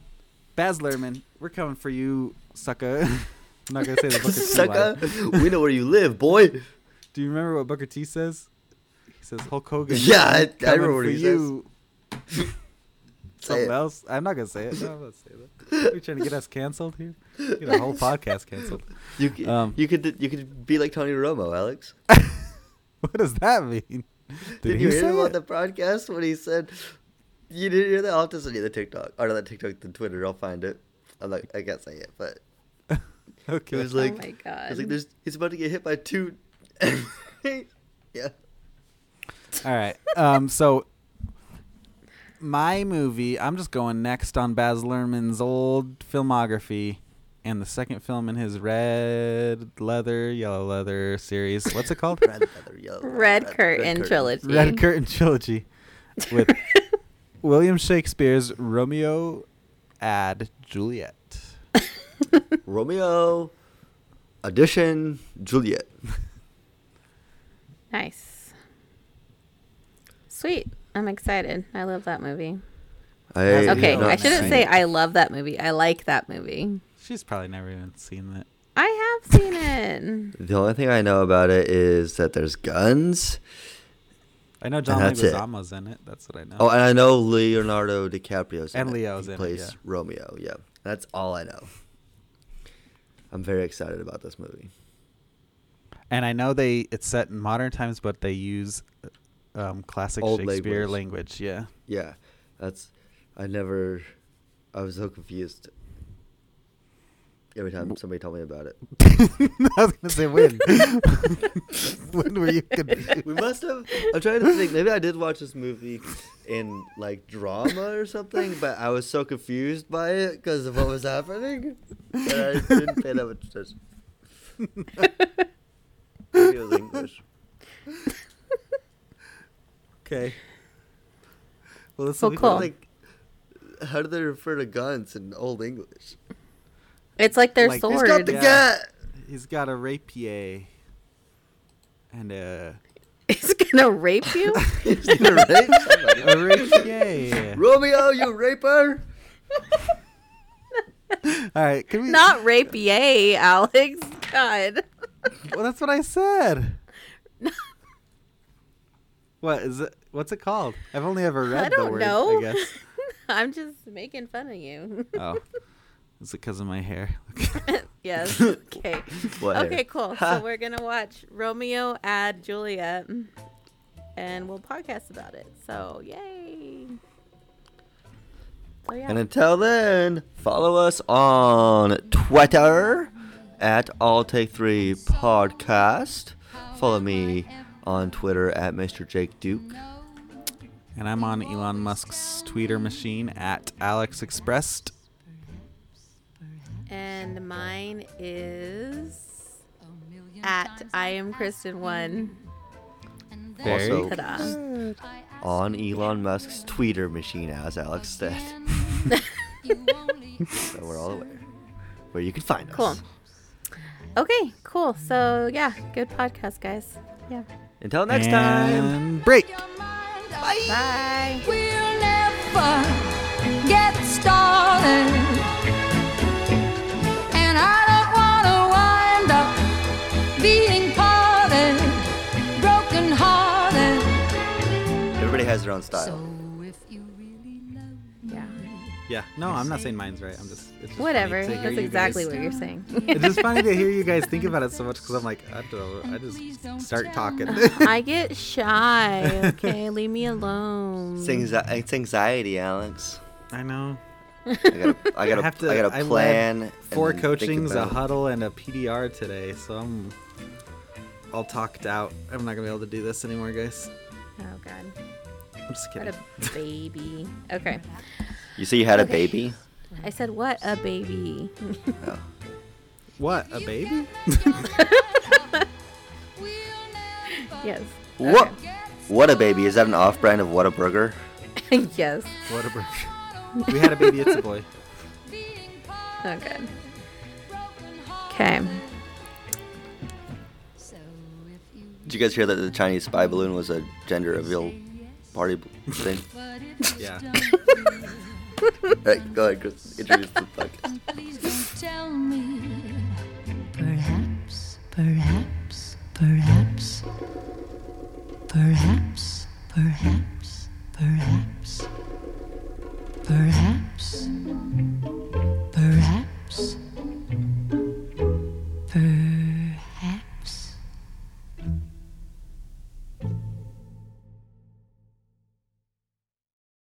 Baz Luhrmann, we're coming for you, sucker. I'm not gonna say the T line.
Sucker, we know where you live, boy.
Do you remember what Booker T says? He says Hulk Hogan.
Yeah, I- I remember what he says.
you.
Say
Something
it.
else? I'm not gonna say it. No, I'm not say that. Are you trying to get us canceled here? Get our whole podcast canceled.
You
Um,
you could you could be like Tony Romo, Alex.
What does that mean? Did,
Did you hear him on the broadcast when he said you didn't hear that? I'll have to send you the TikTok or not the TikTok, the Twitter. I'll find it. I'm like I can't say it, but
Okay.
it was
oh
like
my
it
god.
was like there's he's about to get hit by two. yeah.
All right. Um. So my movie. I'm just going next on Baz Luhrmann's old filmography, and the second film in his red leather, yellow leather series. What's it called?
Red feather, yellow.
Red Curtain trilogy.
Red Curtain trilogy, with William Shakespeare's Romeo and Juliet.
Romeo, addition Juliet.
Nice. Sweet. I'm excited. I love that movie.
I
Okay, I shouldn't say I love that movie. I like that movie.
She's probably never even seen it.
I have seen it.
The only thing I know about it is that there's guns.
I know John
that's it.
Leguizamo's in it. That's what I know.
Oh, and I know Leonardo DiCaprio's in
And
it.
Leo's
he
in it,
plays
yeah.
Romeo. Yeah, that's all I know. I'm very excited about this movie.
And I know they it's set in modern times, but they use um, classic
Old
Shakespeare
language.
language. Yeah.
Yeah, that's. I never. I was so confused. every time somebody told me about it.
I was gonna say when. when were you confused?
We must have. I'm trying to think. Maybe I did watch this movie in like drama or something, but I was so confused by it because of what was happening that I didn't pay that much attention. Maybe it was English.
Okay. Well, this
Well,
will be
cool.
Like, how do they refer to guns in Old English?
It's like their
Like- He's
sword.
He's got the
Yeah.
gun.
He's got a rapier. And a
He's gonna rape you.
He's gonna rape somebody.
a rapier.
Romeo, you raper!
All right, can we?
Not rapier, Alex. God.
Well, that's what I said. what is it? What's it called? I've only ever read
I
the
don't
word.
know.
I guess.
I'm just making fun of you.
Oh, is it because of my hair?
yes. Okay.
What
Okay,
hair?
cool.
Ha.
So we're gonna watch Romeo add Juliet, and we'll podcast about it. So yay! So yeah.
And until then, follow us on Twitter at All Take Three Podcast. Follow me on Twitter at Mr. Jake Duke.
and I'm on Elon Musk's Twitter machine at Alex Expressed.
and mine is at I am Kristyn one.
Very
Also-
Ta-da.
On Elon Musk's Twitter machine, as Alex said. so we're all aware where you can find us.
Cool. Okay, cool. So yeah, good podcast, guys. Yeah.
Until next time.
And break.
Bye.
We'll never get started. And I don't want to wind up being parted, broken hearted.
Everybody has their own style.
So
Yeah.
No, I'm not saying mine's right. I'm just. It's just
Whatever.
funny to hear
That's
you
exactly
guys-
what you're saying.
It's just funny to hear you guys think about it so much because I'm like, I don't know. I just start talking.
I get shy. Okay, leave me alone.
It's, anxi- it's anxiety, Alex.
I know.
I gotta, I gotta, I,
have to-
gotta
I led
plan. and
Four coachings, a huddle, and a PDR today, so I'm all talked out. I'm not gonna be able to do this anymore, guys.
Oh god.
I'm just kidding.
What a baby. Okay.
You say you had a baby?
I said what a baby.
Oh.
What? A baby?
yes.
What? What a baby? Is that an off-brand of Whataburger?
yes.
Whataburger. We had a baby. It's a boy.
Okay. Okay.
So if you
Did you guys hear that the Chinese spy balloon was a gender reveal party thing?
Yeah.
hey, go ahead, Chris. Introduce the podcast.
Please don't tell me. Perhaps, perhaps, perhaps. Perhaps, perhaps, perhaps. Perhaps. perhaps.